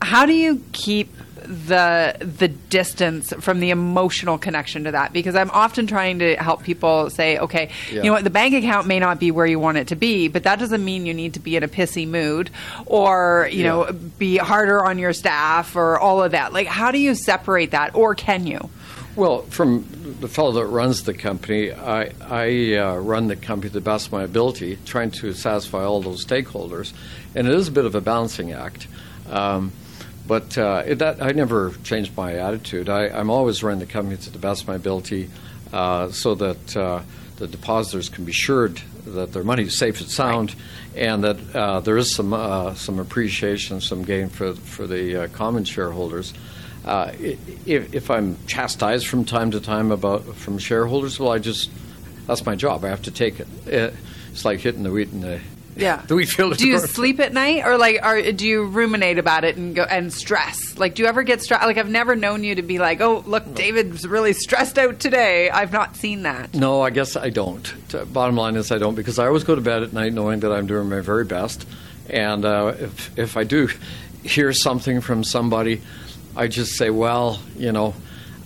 How do you keep the the distance from the emotional connection to that? Because I'm often trying to help people say, okay, Yeah. you know what, the bank account may not be where you want it to be, but that doesn't mean you need to be in a pissy mood or you Yeah. know be harder on your staff or all of that. Like, how do you separate that, or can you? Well, from the fellow that runs the company, I, I uh, run the company to the best of my ability, trying to satisfy all those stakeholders, and it is a bit of a balancing act. Um, but uh, it, that I never changed my attitude. I, I'm always running the company to the best of my ability, uh, so that uh, the depositors can be assured that their money is safe and sound, and that uh, there is some uh, some appreciation, some gain for for the uh, common shareholders. If, if I'm chastised from time to time about from shareholders, well, I just that's my job. I have to take it. It's like hitting the wheat in the Yeah. the wheat field. Do you sleep at night, or like, are, do you ruminate about it and go and stress? Like, do you ever get stressed? Like, I've never known you to be like, oh, look, David's really stressed out today. I've not seen that. No, I guess I don't. Bottom line is I don't because I always go to bed at night knowing that I'm doing my very best, and uh, if if I do hear something from somebody, I just say, well, you know,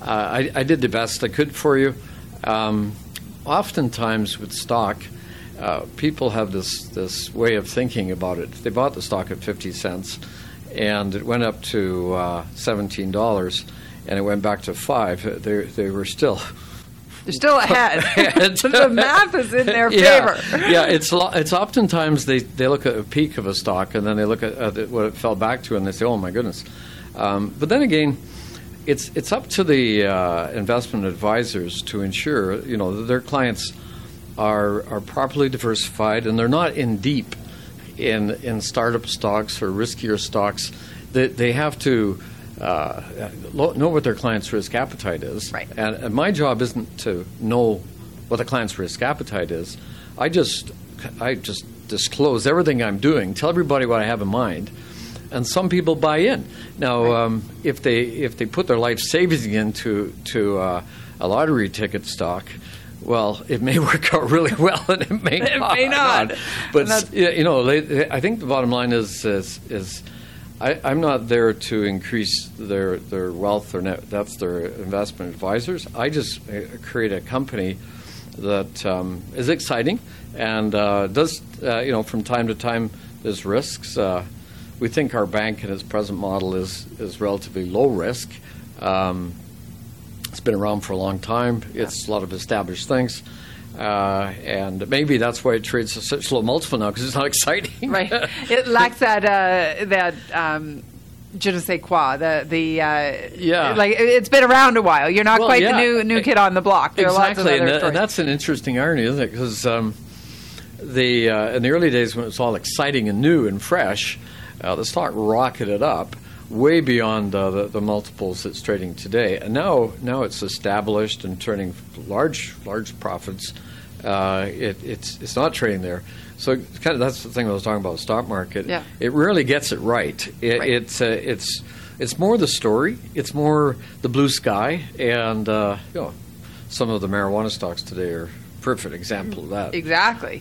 uh, I, I did the best I could for you. Um, oftentimes with stock, uh, people have this this way of thinking about it. They bought the stock at fifty cents, and it went up to uh, seventeen dollars, and it went back to five. They they were still. They're still ahead. the math is in their yeah, favor. yeah, it's lo- it's oftentimes they, they look at a peak of a stock and then they look at, at what it fell back to and they say, oh my goodness. Um, but then again, it's it's up to the uh, investment advisors to ensure you know that their clients are are properly diversified and they're not in deep in in startup stocks or riskier stocks. They, they have to uh, know what their client's risk appetite is. Right. And, and my job isn't to know what the client's risk appetite is. I just I just disclose everything I'm doing, tell everybody what I have in mind, and some people buy in. Now, um, if they if they put their life savings into to uh, a lottery ticket stock. Well, it may work out really well, and it may It not. may not. But you know, they, they- I think the bottom line is is, is I, I'm not there to increase their their wealth or net. That's their investment advisors. I just uh, create a company that um, is exciting and uh, does uh, you know from time to time there's risks. Uh, we think our bank in its present model is is relatively low risk. Um, it's been around for a long time. It's a lot of established things. Uh, and maybe that's why it trades at such low multiple now because it's not exciting. Right. It lacks that uh, that um, je ne sais quoi. The the uh, Yeah. Like it- it's been around a while. You're not Well, quite yeah. the new new kid on the block. There exactly, are lots of and, that- and that's an interesting irony, isn't it? Because um, the uh, in the early days when it was all exciting and new and fresh, uh, the stock rocketed up way beyond uh, the, the multiples it's trading today, and now now it's established and turning large large profits. Uh, it, it's it's not trading there. So it's kind of that's the thing I was talking about the stock market. Yeah. It rarely gets it right. It, Right. It's uh, it's it's more the story. It's more the blue sky, and uh, you know, some of the marijuana stocks today are a perfect example of that. exactly.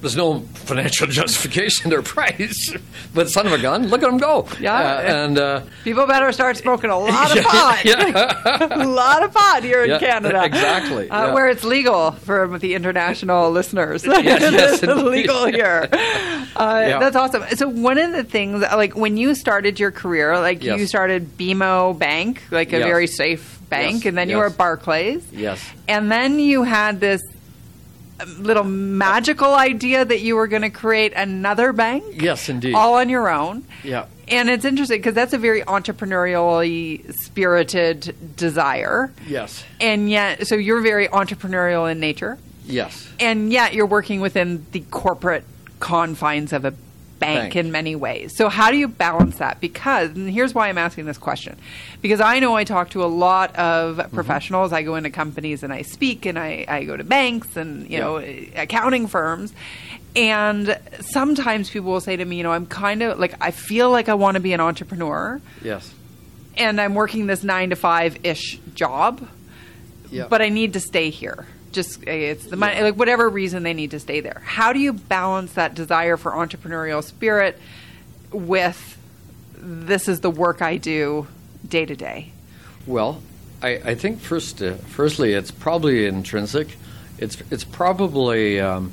There's no financial justification in their price, but son of a gun, look at them go. Yeah. Uh, and uh, People better start smoking a lot of Yeah, pot. yeah. a lot of pot here in Canada. exactly, Uh, yeah. Where it's legal for the international listeners. yes, it's legal here. Uh, Yeah. That's awesome. So one of the things, like when you started your career, like you started BMO Bank, like a Yes. very safe bank, Yes, and then you were at Barclays. Yes. And then you had this little magical idea that you were going to create another bank. Yes, indeed. All on your own. Yeah. And it's interesting because that's a very entrepreneurially spirited desire. Yes. And yet, so you're very entrepreneurial in nature. Yes. And yet, you're working within the corporate confines of a bank, Bank. in many ways. So, how do you balance that? Because, and here's why I'm asking this question because I know I talk to a lot of Mm-hmm. professionals. I go into companies and I speak, and I, I go to banks and, you Yeah. know, accounting firms. And sometimes people will say to me, you know, I'm kind of like, I feel like I want to be an entrepreneur Yes. and I'm working this nine to five ish job, Yeah. but I need to stay here. Just uh, it's the money, like whatever reason they need to stay there. How do you balance that desire for entrepreneurial spirit with this is the work I do day to day? Well, I, I think first, uh, firstly, it's probably intrinsic. It's it's probably um,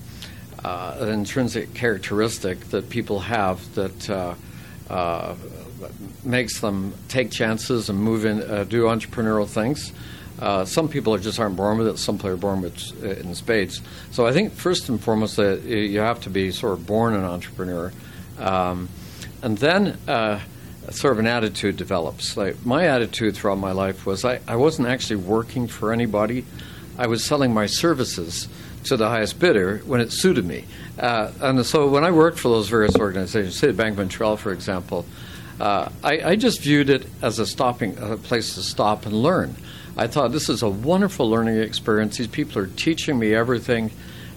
uh, an intrinsic characteristic that people have that uh, uh, makes them take chances and move in, uh, do entrepreneurial things. Uh, some people are just aren't born with it. Some people are born with uh, in spades. So I think first and foremost that y- you have to be sort of born an entrepreneur, um, and then uh, sort of an attitude develops. Like my attitude throughout my life was I, I wasn't actually working for anybody. I was selling my services to the highest bidder when it suited me. Uh, and so when I worked for those various organizations, say Bank of Montreal, for example, uh, I, I just viewed it as a stopping a place to stop and learn. I thought this is a wonderful learning experience. These people are teaching me everything,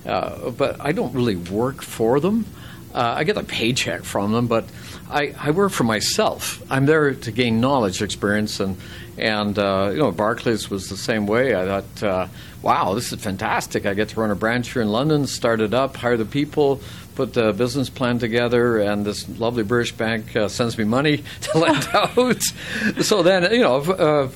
uh, but I don't really work for them. Uh, I get a paycheck from them, but I, I work for myself. I'm there to gain knowledge, experience, and and uh, you know Barclays was the same way. I thought, uh, wow, this is fantastic. I get to run a branch here in London, start it up, hire the people, put the business plan together, and this lovely British bank uh, sends me money to lend out. so then, you know.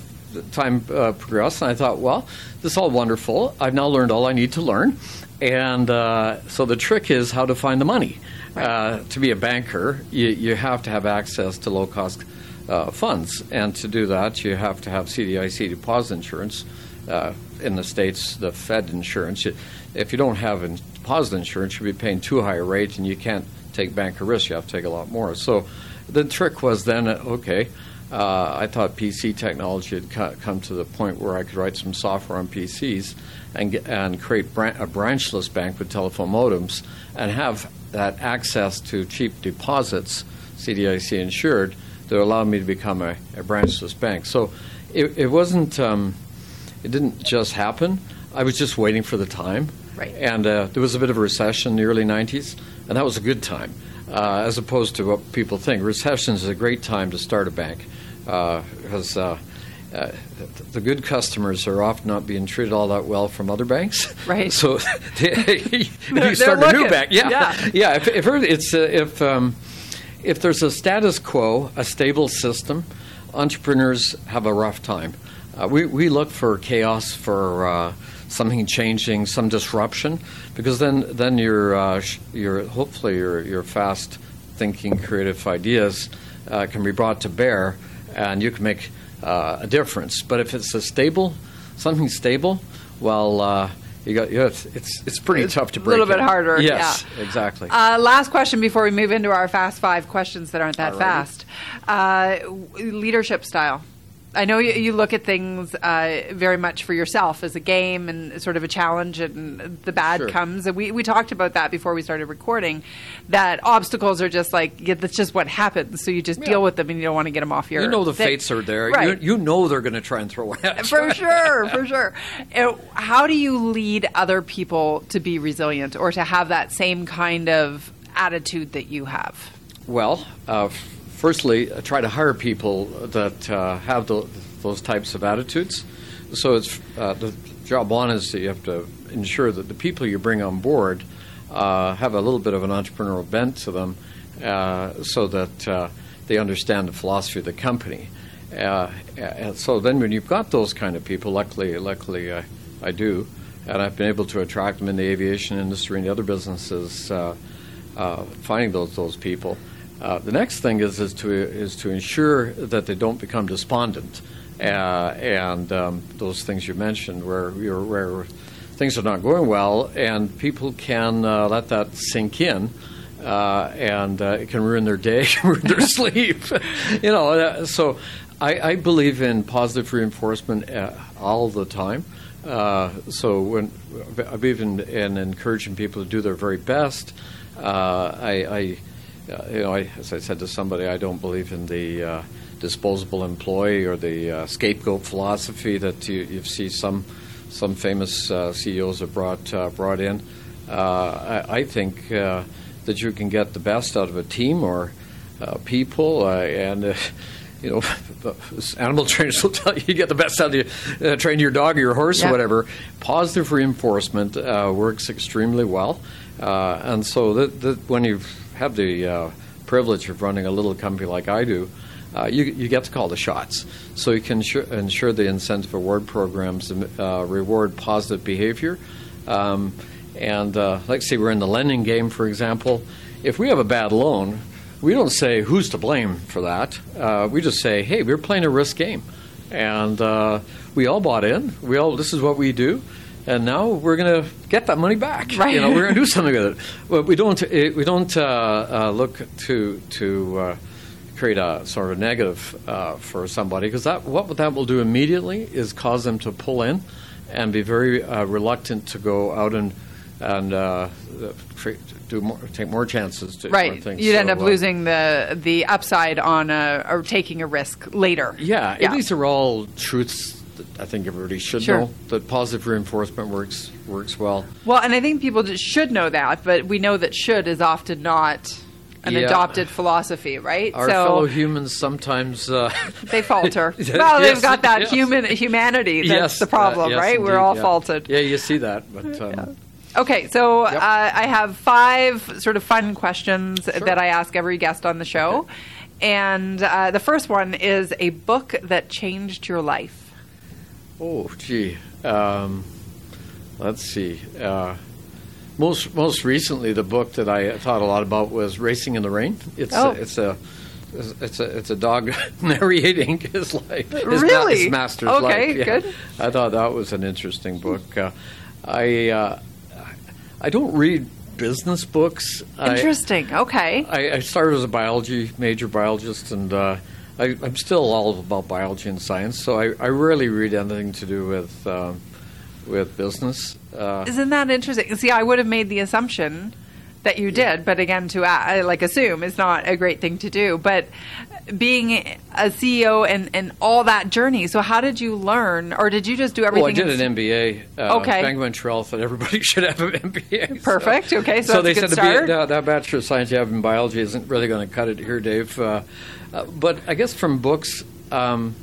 Time uh, progressed, and I thought, well, this is all wonderful. I've now learned all I need to learn, and uh, so the trick is how to find the money. Uh, to be a banker, you, you have to have access to low cost uh, funds, and to do that, you have to have CDIC deposit insurance. Uh, in the states, the Fed insurance. If you don't have in- deposit insurance, you'll be paying too high a rate, and you can't take banker risk. You have to take a lot more. So, the trick was then, okay. Uh, I thought PC technology had co- come to the point where I could write some software on PCs and get, and create bran- a branchless bank with telephone modems and have that access to cheap deposits, CDIC insured, that allowed me to become a, a branchless bank. So it, it wasn't, um, it didn't just happen. I was just waiting for the time. Right. And uh, there was a bit of a recession in the early 90s, and that was a good time, uh, as opposed to what people think. Recessions is a great time to start a bank because uh, uh, the good customers are often not being treated all that well from other banks. Right. So they, you start a new bank, yeah, Yeah. yeah. If, if it's uh, if um, if there's a status quo, a stable system, entrepreneurs have a rough time. Uh, we we look for chaos, for uh, something changing, some disruption, because then then your uh, your hopefully your your fast thinking, creative ideas uh, can be brought to bear, and you can make uh, a difference. But if it's a stable, something stable, well. Uh, you got, you have, it's it's pretty tough to break. a little bit it. harder, Yes, yeah. exactly. Uh, last question before we move into our fast five questions that aren't that Alrighty. fast. Uh, leadership style. I know you, you look at things uh, very much for yourself as a game and sort of a challenge, and the bad Sure. comes. And we, we talked about that before we started recording. That obstacles are just like yeah, that's just what happens. So you just Yeah. deal with them, and you don't want to get them off your. you know the stick. fates are there. right? You, you know they're going to try and throw at you. for sure, for sure. How do you lead other people to be resilient or to have that same kind of attitude that you have? Well, uh, firstly, uh, try to hire people that uh, have tho- those types of attitudes. So it's uh, the job one is that you have to ensure that the people you bring on board uh, have a little bit of an entrepreneurial bent to them, uh, so that uh, they understand the philosophy of the company. And so then, when you've got those kind of people, luckily, luckily, I, I do, and I've been able to attract them in the aviation industry and the other businesses. Finding those those people. Uh, the next thing is is to is to ensure that they don't become despondent, uh, and um, those things you mentioned, where you're where things are not going well, and people can uh, let that sink in. Uh, and uh, it can ruin their day, ruin their sleep. you know, uh, so I, I, believe in positive reinforcement uh, all the time. Uh, so when I believe in, in, encouraging people to do their very best, I, I you know, I, as I said to somebody, I don't believe in the disposable employee or the scapegoat philosophy that you, you see some some famous uh, CEOs have brought uh, brought in. Uh, I, I, think that you can get the best out of a team or people, and you know, animal trainers will tell you you get the best out of you, uh, train your dog or your horse or whatever. Positive reinforcement uh, works extremely well. Uh, and so that, that when you have the privilege of running a little company like I do, uh, you, you get to call the shots. So you can ensure, ensure the incentive award programs uh, reward positive behavior. Um, and uh, let's say we're in the lending game, for example. If we have a bad loan, we don't say who's to blame for that. Uh, we just say, hey, we're playing a risk game. And uh, we all bought in. We all, this is what we do and now we're going to get that money back. Right. You know, we're going to do something with it. But we don't. we don't uh, uh, look to to uh, create a sort of a negative uh, for somebody because that what that will do immediately is cause them to pull in and be very uh, reluctant to go out and and uh, do more, take more chances to right. Things. You'd so, end up uh, losing the the upside on a, or taking a risk later. Yeah, yeah. these are all truths I think everybody should sure. know. That positive reinforcement works works well. Well, and I think people just should know that, but we know that should is often not an Yeah. adopted philosophy, right? Our so fellow humans sometimes uh, they falter. Yes, well, they've got that yes. human humanity. That's yes, the problem, uh, yes, right? We're all yeah. faulted. Yeah, you see that, but um, Okay, so Yep. uh, I have five sort of fun questions that I ask every guest on the show. And uh, the first one is a book that changed your life. Oh, gee. Um, let's see. Uh, most most recently, the book that I thought a lot about was Racing in the Rain. It's Oh. a, it's a it's a it's a dog narrating his life. His, Really? his master's Okay, life. Yeah. good. I thought that was an interesting book. Uh, I uh, I don't read business books. I- Interesting. okay. I, I started as a biology major biologist, and uh, I, I'm still all about biology and science. So I, I rarely read anything to do with um, with business. Uh, Isn't that interesting? See, I would have made the assumption that you did, but again, to uh, like assume is not a great thing to do. But being a CEO and, and all that journey, so how did you learn, or did you just do everything? I did in- an MBA. Uh, Okay. Bank of Montreal thought everybody should have an MBA. so- Perfect. Okay, so they that's a said start. that, that Bachelor of Science you have in biology isn't really going to cut it here, Dave. Uh, uh, but I guess from books, um,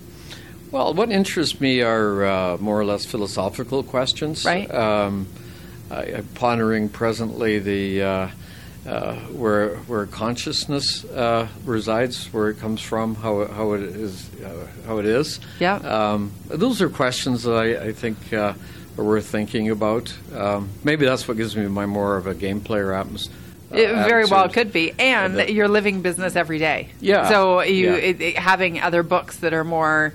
well, what interests me are uh, more or less philosophical questions. Right. Um, I, I'm pondering presently the uh, uh, where where consciousness uh, resides, where it comes from, how it- how it is uh, how it is. Yeah. Um, those are questions that I, I think uh, are worth thinking about. Um, maybe that's what gives me my more of a game player atmosphere. It very well could be, and that- you're living business every day. Yeah, So you yeah. It, it- having other books that are more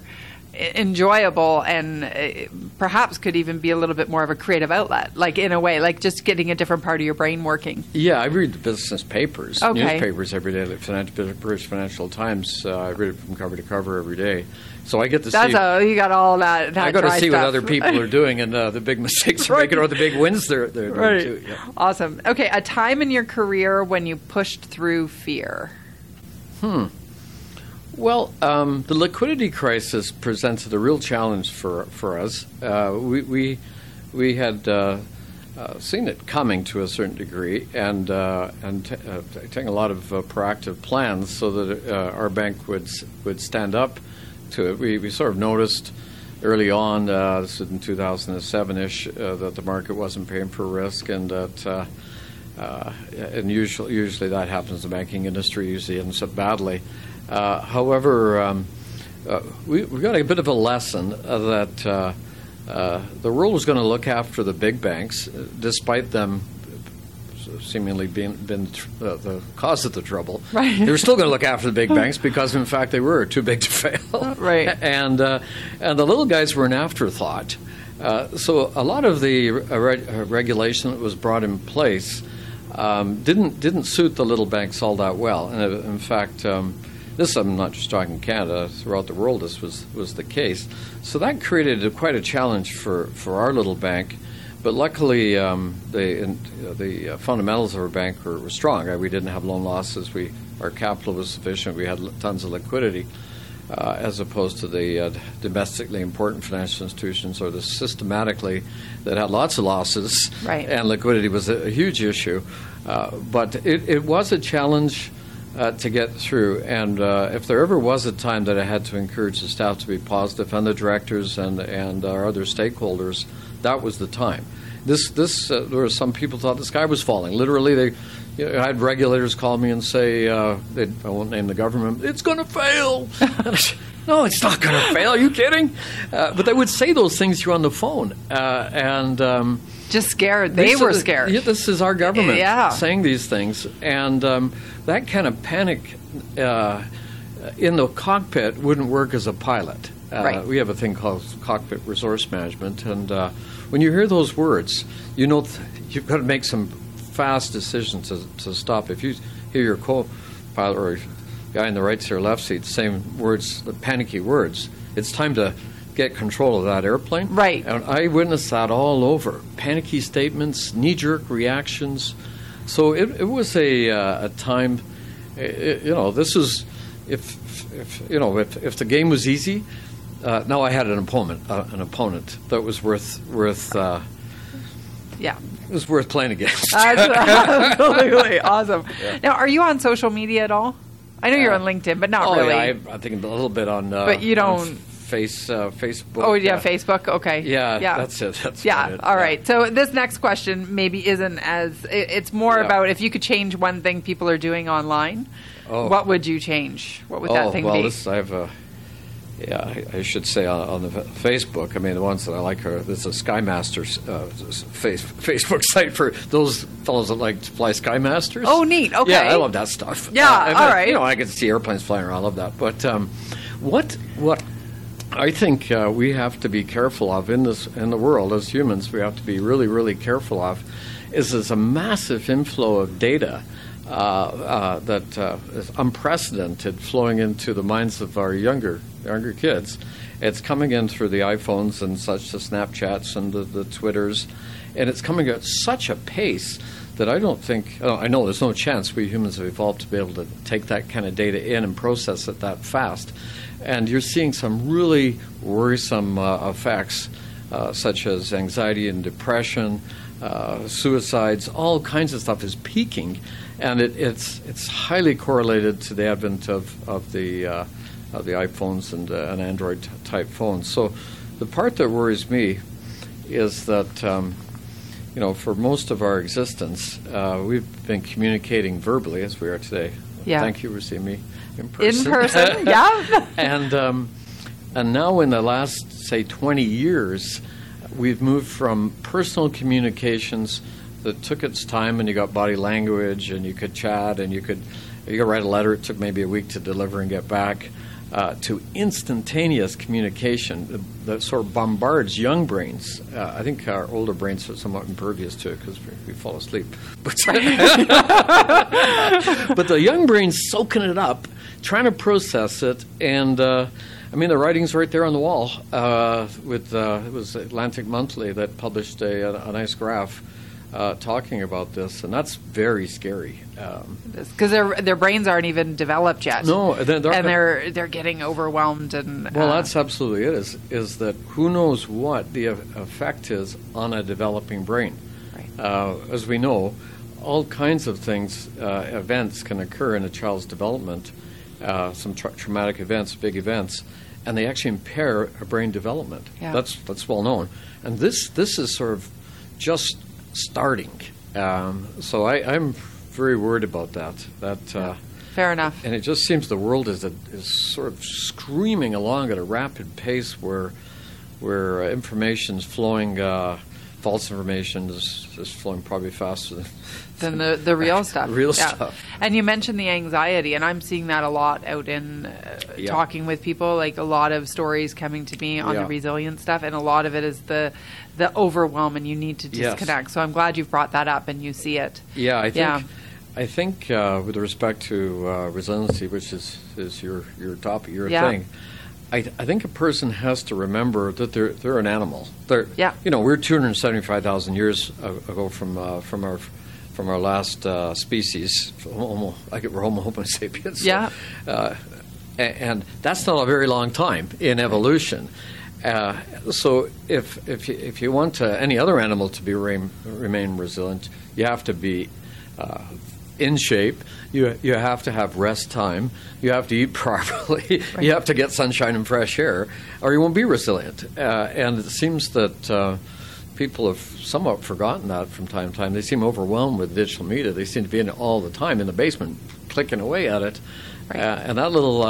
enjoyable and uh, perhaps could even be a little bit more of a creative outlet, like in a way, like just getting a different part of your brain working. Yeah, I read the business papers, Okay. newspapers every day, like Financial, British Financial Times. Uh, I read it from cover to cover every day, so I get to That's see. a you got all that. that I got to see what other people are doing and uh, the big mistakes they're Right. making or the big wins they're, they're doing too. Yeah. Awesome. Okay, a time in your career when you pushed through fear. Well, um, the liquidity crisis presented a real challenge for for us. Uh, we, we we had uh, uh, seen it coming to a certain degree, and uh, and t- uh, taking a lot of uh, proactive plans so that our bank would would stand up to it. We we sort of noticed early on, this was in 2007 ish, that the market wasn't paying for risk, and that. And usually, usually that happens in the banking industry. Usually ends up badly. Uh, however, um, uh, we, we got a bit of a lesson uh, that uh, uh, the world was going to look after the big banks, despite them seemingly being been tr- uh, the cause of the trouble. Right. They were still going to look after the big banks because, in fact, they were too big to fail. Right. and uh, and the little guys were an afterthought. Uh, so a lot of the reg- regulation that was brought in place um, didn't didn't suit the little banks all that well. And uh, in fact, um, this I'm not just talking Canada. Throughout the world, this was was the case. So that created a, quite a challenge for, for our little bank. But luckily, um, the in, uh, the uh, fundamentals of our bank were, were strong. Uh, we didn't have loan losses. We our capital was sufficient. We had l- tons of liquidity uh, as opposed to the uh, domestically important financial institutions or the systematically that had lots of losses Right. and liquidity was a, a huge issue. Uh, but it, it was a challenge uh, to get through. And uh, if there ever was a time that I had to encourage the staff to be positive and the directors and, and our other stakeholders, that was the time. This, this, uh, there were some people thought the sky was falling. Literally, they, you know, I had regulators call me and say, uh, I won't name the government, it's going to fail. No, it's not going to fail. Are you kidding? Uh, but they would say those things to you on the phone. Uh, and um, Just scared. They these were the- scared. Yeah, this is our government Yeah. saying these things, and um, that kind of panic uh, in the cockpit wouldn't work as a pilot. Uh, Right. We have a thing called cockpit resource management, and uh, when you hear those words, you know th- you've got to make some fast decisions to, to stop. If you hear your co-pilot or guy in the right seat or left seat same words, the panicky words, it's time to get control of that airplane. Right. And I witnessed that all over. Panicky statements, knee-jerk reactions. So it, it was a, uh, a time, i- i- you know, this is, if, if you know, if, if the game was easy, uh, now I had an opponent, uh, an opponent that was worth, worth, uh, yeah. it was worth playing against. Absolutely awesome. Now, are you on social media at all? I know you're Uh, on LinkedIn, but not oh, really. yeah, I, I think a little bit on. Uh, But you don't- face uh, Facebook. oh, yeah, uh, Facebook. Okay. Yeah, Yeah. that's it. That's Yeah. it. All Yeah. right. So this next question maybe isn't as. It, it's more Yeah. about if you could change one thing people are doing online, Oh. what would you change? What would oh, that thing well, be? this I have a. Yeah, I, I should say on, on the Facebook. I mean, the ones that I like are this is Skymasters uh, face, Facebook site for those fellows that like to fly Skymasters. Oh, neat. Okay. Yeah, I love that stuff. Yeah, I mean, all right. You know, I can see airplanes flying around. I love that. But um, what what I think uh, we have to be careful of in this in the world as humans, we have to be really really careful of, is there's a massive inflow of data. Uh, uh, that uh, is unprecedented flowing into the minds of our younger younger kids. It's coming in through the iPhones and such, the Snapchats and the, the Twitters, and it's coming at such a pace that I don't think, I know there's no chance we humans have evolved to be able to take that kind of data in and process it that fast. And you're seeing some really worrisome uh, effects, uh, such as anxiety and depression, uh, suicides, all kinds of stuff is peaking. And it, it's, it's highly correlated to the advent of, of the uh, of the iPhones and, uh, and Android type phones. So the part that worries me is that, um, you know, for most of our existence, uh, we've been communicating verbally as we are today. Yeah. Thank you for seeing me in In person. person, yeah. and um, and now in the last say 20 years, we've moved from personal communications that took its time, and you got body language, and you could chat, and you could you could write a letter. It took maybe a week to deliver and get back. Uh, to instantaneous communication that, that sort of bombards young brains. Uh, I think our older brains are somewhat impervious to it because we, we fall asleep. But, but the young brain's soaking it up, trying to process it, and uh, I mean the writing's right there on the wall. Uh, with uh, it was Atlantic Monthly that published a, a, nice graph uh, talking about this, and that's very scary. Um, Because their their brains aren't even developed yet. No, they're- they're- and they're they're getting overwhelmed and. well, uh, that's absolutely it. Is is that who knows what the effect is on a developing brain? Right. Uh, as we know, all kinds of things, uh, events can occur in a child's development, uh, some tra- traumatic events, big events, and they actually impair brain development. Yeah. That's that's well known, and this this is sort of just starting. Um, so I, I'm very worried about that. That. Uh, fair enough. and it just seems the world is, a, is sort of screaming along at a rapid pace where, where uh, information's flowing uh, false information is just flowing probably faster than than the, the real stuff. Real stuff. And you mentioned the anxiety, and I'm seeing that a lot out in uh, Yeah. talking with people. Like a lot of stories coming to me on the Yeah. resilience stuff, and a lot of it is the the overwhelm, and you need to Yes. disconnect. So I'm glad you've brought that up and you see it. Yeah, I think Yeah. I think uh, with respect to uh, resiliency, which is, is your your topic, your Yeah. thing. I, I think a person has to remember that they're they're an animal. They're Yeah. you know we're 275,000 years ago from uh, from our from our last uh, species. Homo, I get we're Homo Homo sapiens. so, Yeah. uh, and that's not a very long time in evolution. Uh, so if if you, if you want uh, any other animal to be remain, remain resilient, you have to be uh, in shape. You you have to have rest time. You have to eat properly. You have to get sunshine and fresh air, or you won't be resilient. Uh, and it seems that. Uh, People have somewhat forgotten that from time to time. They seem overwhelmed with digital media. They seem to be in it all the time in the basement, clicking away at it. Right. Uh, and that little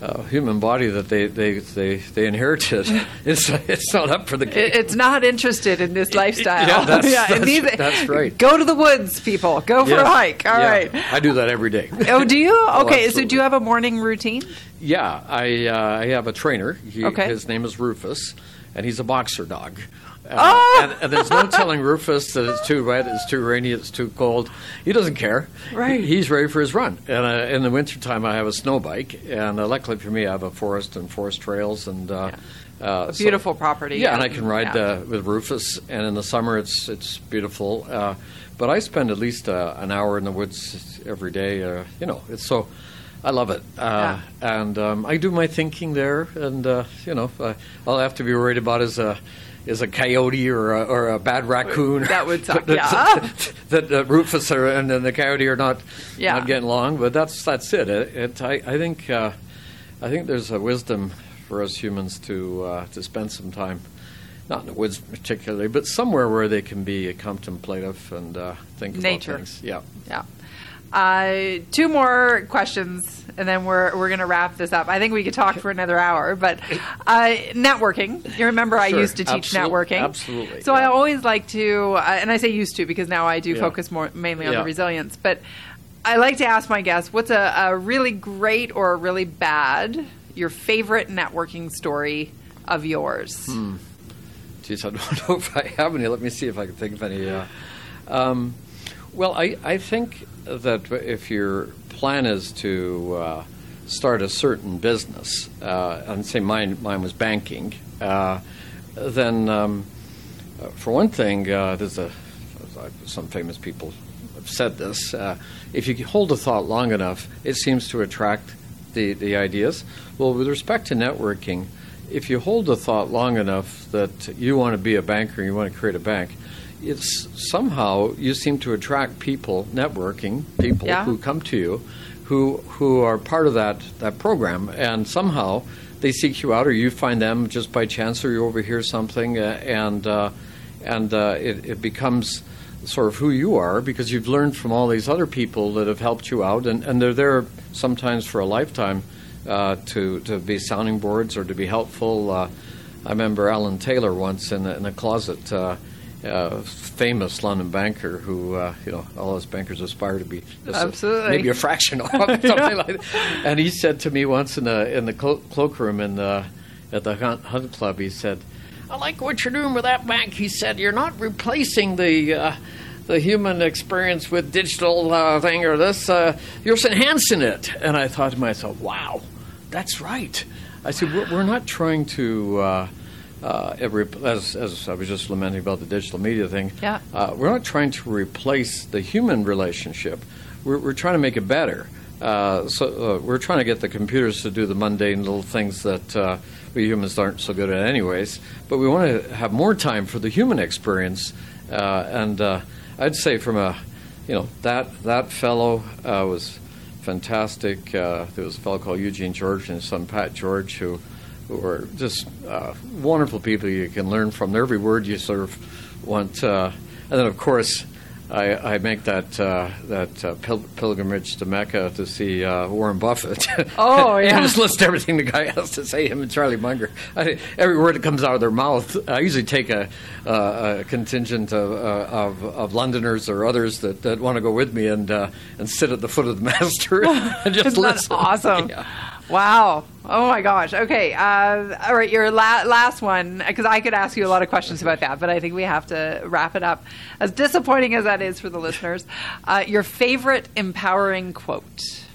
uh, human body that they, they, they, they inherited, it's, it's not up for the game. it's not interested in this lifestyle. Yeah, that's- and that's- that's right. Go to the woods, people. Go for a hike. All Yeah. right. I do that every day. Oh, do you? Oh, Okay, so do you have a morning routine? Yeah, I, uh, I have a trainer. He, Okay. His name is Rufus, and he's a boxer dog. Uh, Oh! and, and there's no telling Rufus that it's too wet, it's too rainy, it's too cold. He doesn't care. Right. He- he's ready for his run. And uh, in the wintertime, I have a snow bike. And uh, luckily for me, I have a forest and forest trails. and uh, uh, A so- beautiful property. yeah, and I can ride Yeah. uh, with Rufus, and in the summer it's it's beautiful. Uh, but I spend at least uh, an hour in the woods every day. Uh, you know, it's so I love it, uh, and um, I do my thinking there. And uh, you know, uh, all I have to be worried about is a is a coyote or a, or a bad raccoon. That would suck, that, yeah. that uh, Rufus are, and then the coyote are not Yeah. not getting along. But that's that's it. It, it I, I think uh, I think there's a wisdom for us humans to uh, to spend some time, not in the woods particularly, but somewhere where they can be contemplative and uh, think Nature. about things. Yeah. Yeah. Uh, two more questions, and then we're we're going to wrap this up. I think we could talk for another hour, but uh, networking. You remember I Sure. used to teach Absolute- networking, absolutely, So I always like to, uh, and I say used to because now I do Yeah. focus more mainly on Yeah. the resilience. But I like to ask my guests, what's a, a really great or a really bad, your favorite networking story of yours? Hmm. Geez, I don't know if I have any. Let me see if I can think of any. Um, well, I, I think that if your plan is to uh, start a certain business, uh, and say mine, mine was banking, uh, then um, for one thing, uh, there's a some famous people have said this. Uh, if you hold a thought long enough, it seems to attract the, the ideas. Well, with respect to networking, if you hold a thought long enough that you want to be a banker, you want to create a bank, it's somehow you seem to attract people, networking people Yeah. who come to you, who who are part of that that program, and somehow they seek you out, or you find them just by chance, or you overhear something, uh, and uh, and uh, it, it becomes sort of who you are because you've learned from all these other people that have helped you out, and, and they're there sometimes for a lifetime uh, to to be sounding boards or to be helpful. Uh, I remember Alan Taylor once in a, in a closet. Uh, famous London banker who, uh, you know, all us bankers aspire to be just a- maybe a fraction of something like that. And he said to me once in the in the clo- cloakroom in the, at the hunt, hunt club, he said, "I like what you're doing with that bank." He said, "You're not replacing the." Uh, the human experience with digital uh, thing or this, uh, you're enhancing it. And I thought to myself, wow, that's right. I said, we're, we're not trying to, uh, uh, every, as, as I was just lamenting about the digital media thing, Yeah. uh, we're not trying to replace the human relationship. We're, we're trying to make it better. Uh, so uh, we're trying to get the computers to do the mundane little things that uh, we humans aren't so good at, anyways. But we want to have more time for the human experience. Uh, and uh, I'd say, from a, you know, that that fellow uh, was fantastic. Uh, there was a fellow called Eugene George and his son Pat George who who are just uh, wonderful people you can learn from. Every word you sort of want. Uh, and then, of course, I, I make that uh, that uh, pil- pilgrimage to Mecca to see uh, Warren Buffett. Oh, yeah. and just list everything the guy has to say. Him and Charlie Munger. I, every word that comes out of their mouth. I usually take a, uh, a contingent of, uh, of, of Londoners or others that, that want to go with me and uh, and sit at the foot of the master and just Isn't listen. awesome? Yeah. Wow. Oh my gosh. Okay. Uh, all right. Your la- last one, because I could ask you a lot of questions about that, but I think we have to wrap it up. As disappointing as that is for the listeners, uh, your favorite empowering quote.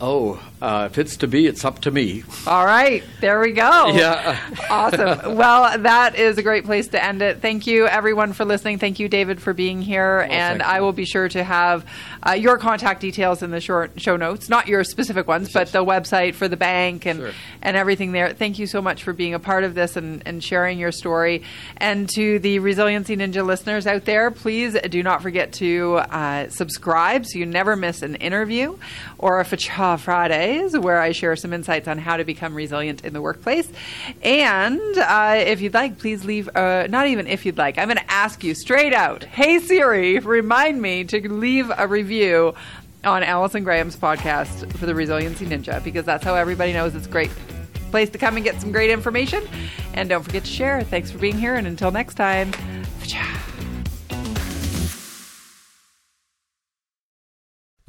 Oh, uh, if it's to be, it's up to me. All right. There we go. Yeah. awesome. Well, that is a great place to end it. Thank you, everyone, for listening. Thank you, David, for being here. and I will be sure to have uh, your contact details in the short show notes, not your specific ones, but the website for the bank and, Sure. and everything there. Thank you so much for being a part of this and, and sharing your story. And to the Resiliency Ninja listeners out there, please do not forget to uh, subscribe so you never miss an interview or a Facha Where I share some insights on how to become resilient in the workplace. And uh, if you'd like, please leave, uh, not even if you'd like, I'm going to ask you straight out Hey Siri, remind me to leave a review on Allison Graham's podcast for the Resiliency Ninja because that's how everybody knows it's a great place to come and get some great information. And don't forget to share. Thanks for being here. And until next time,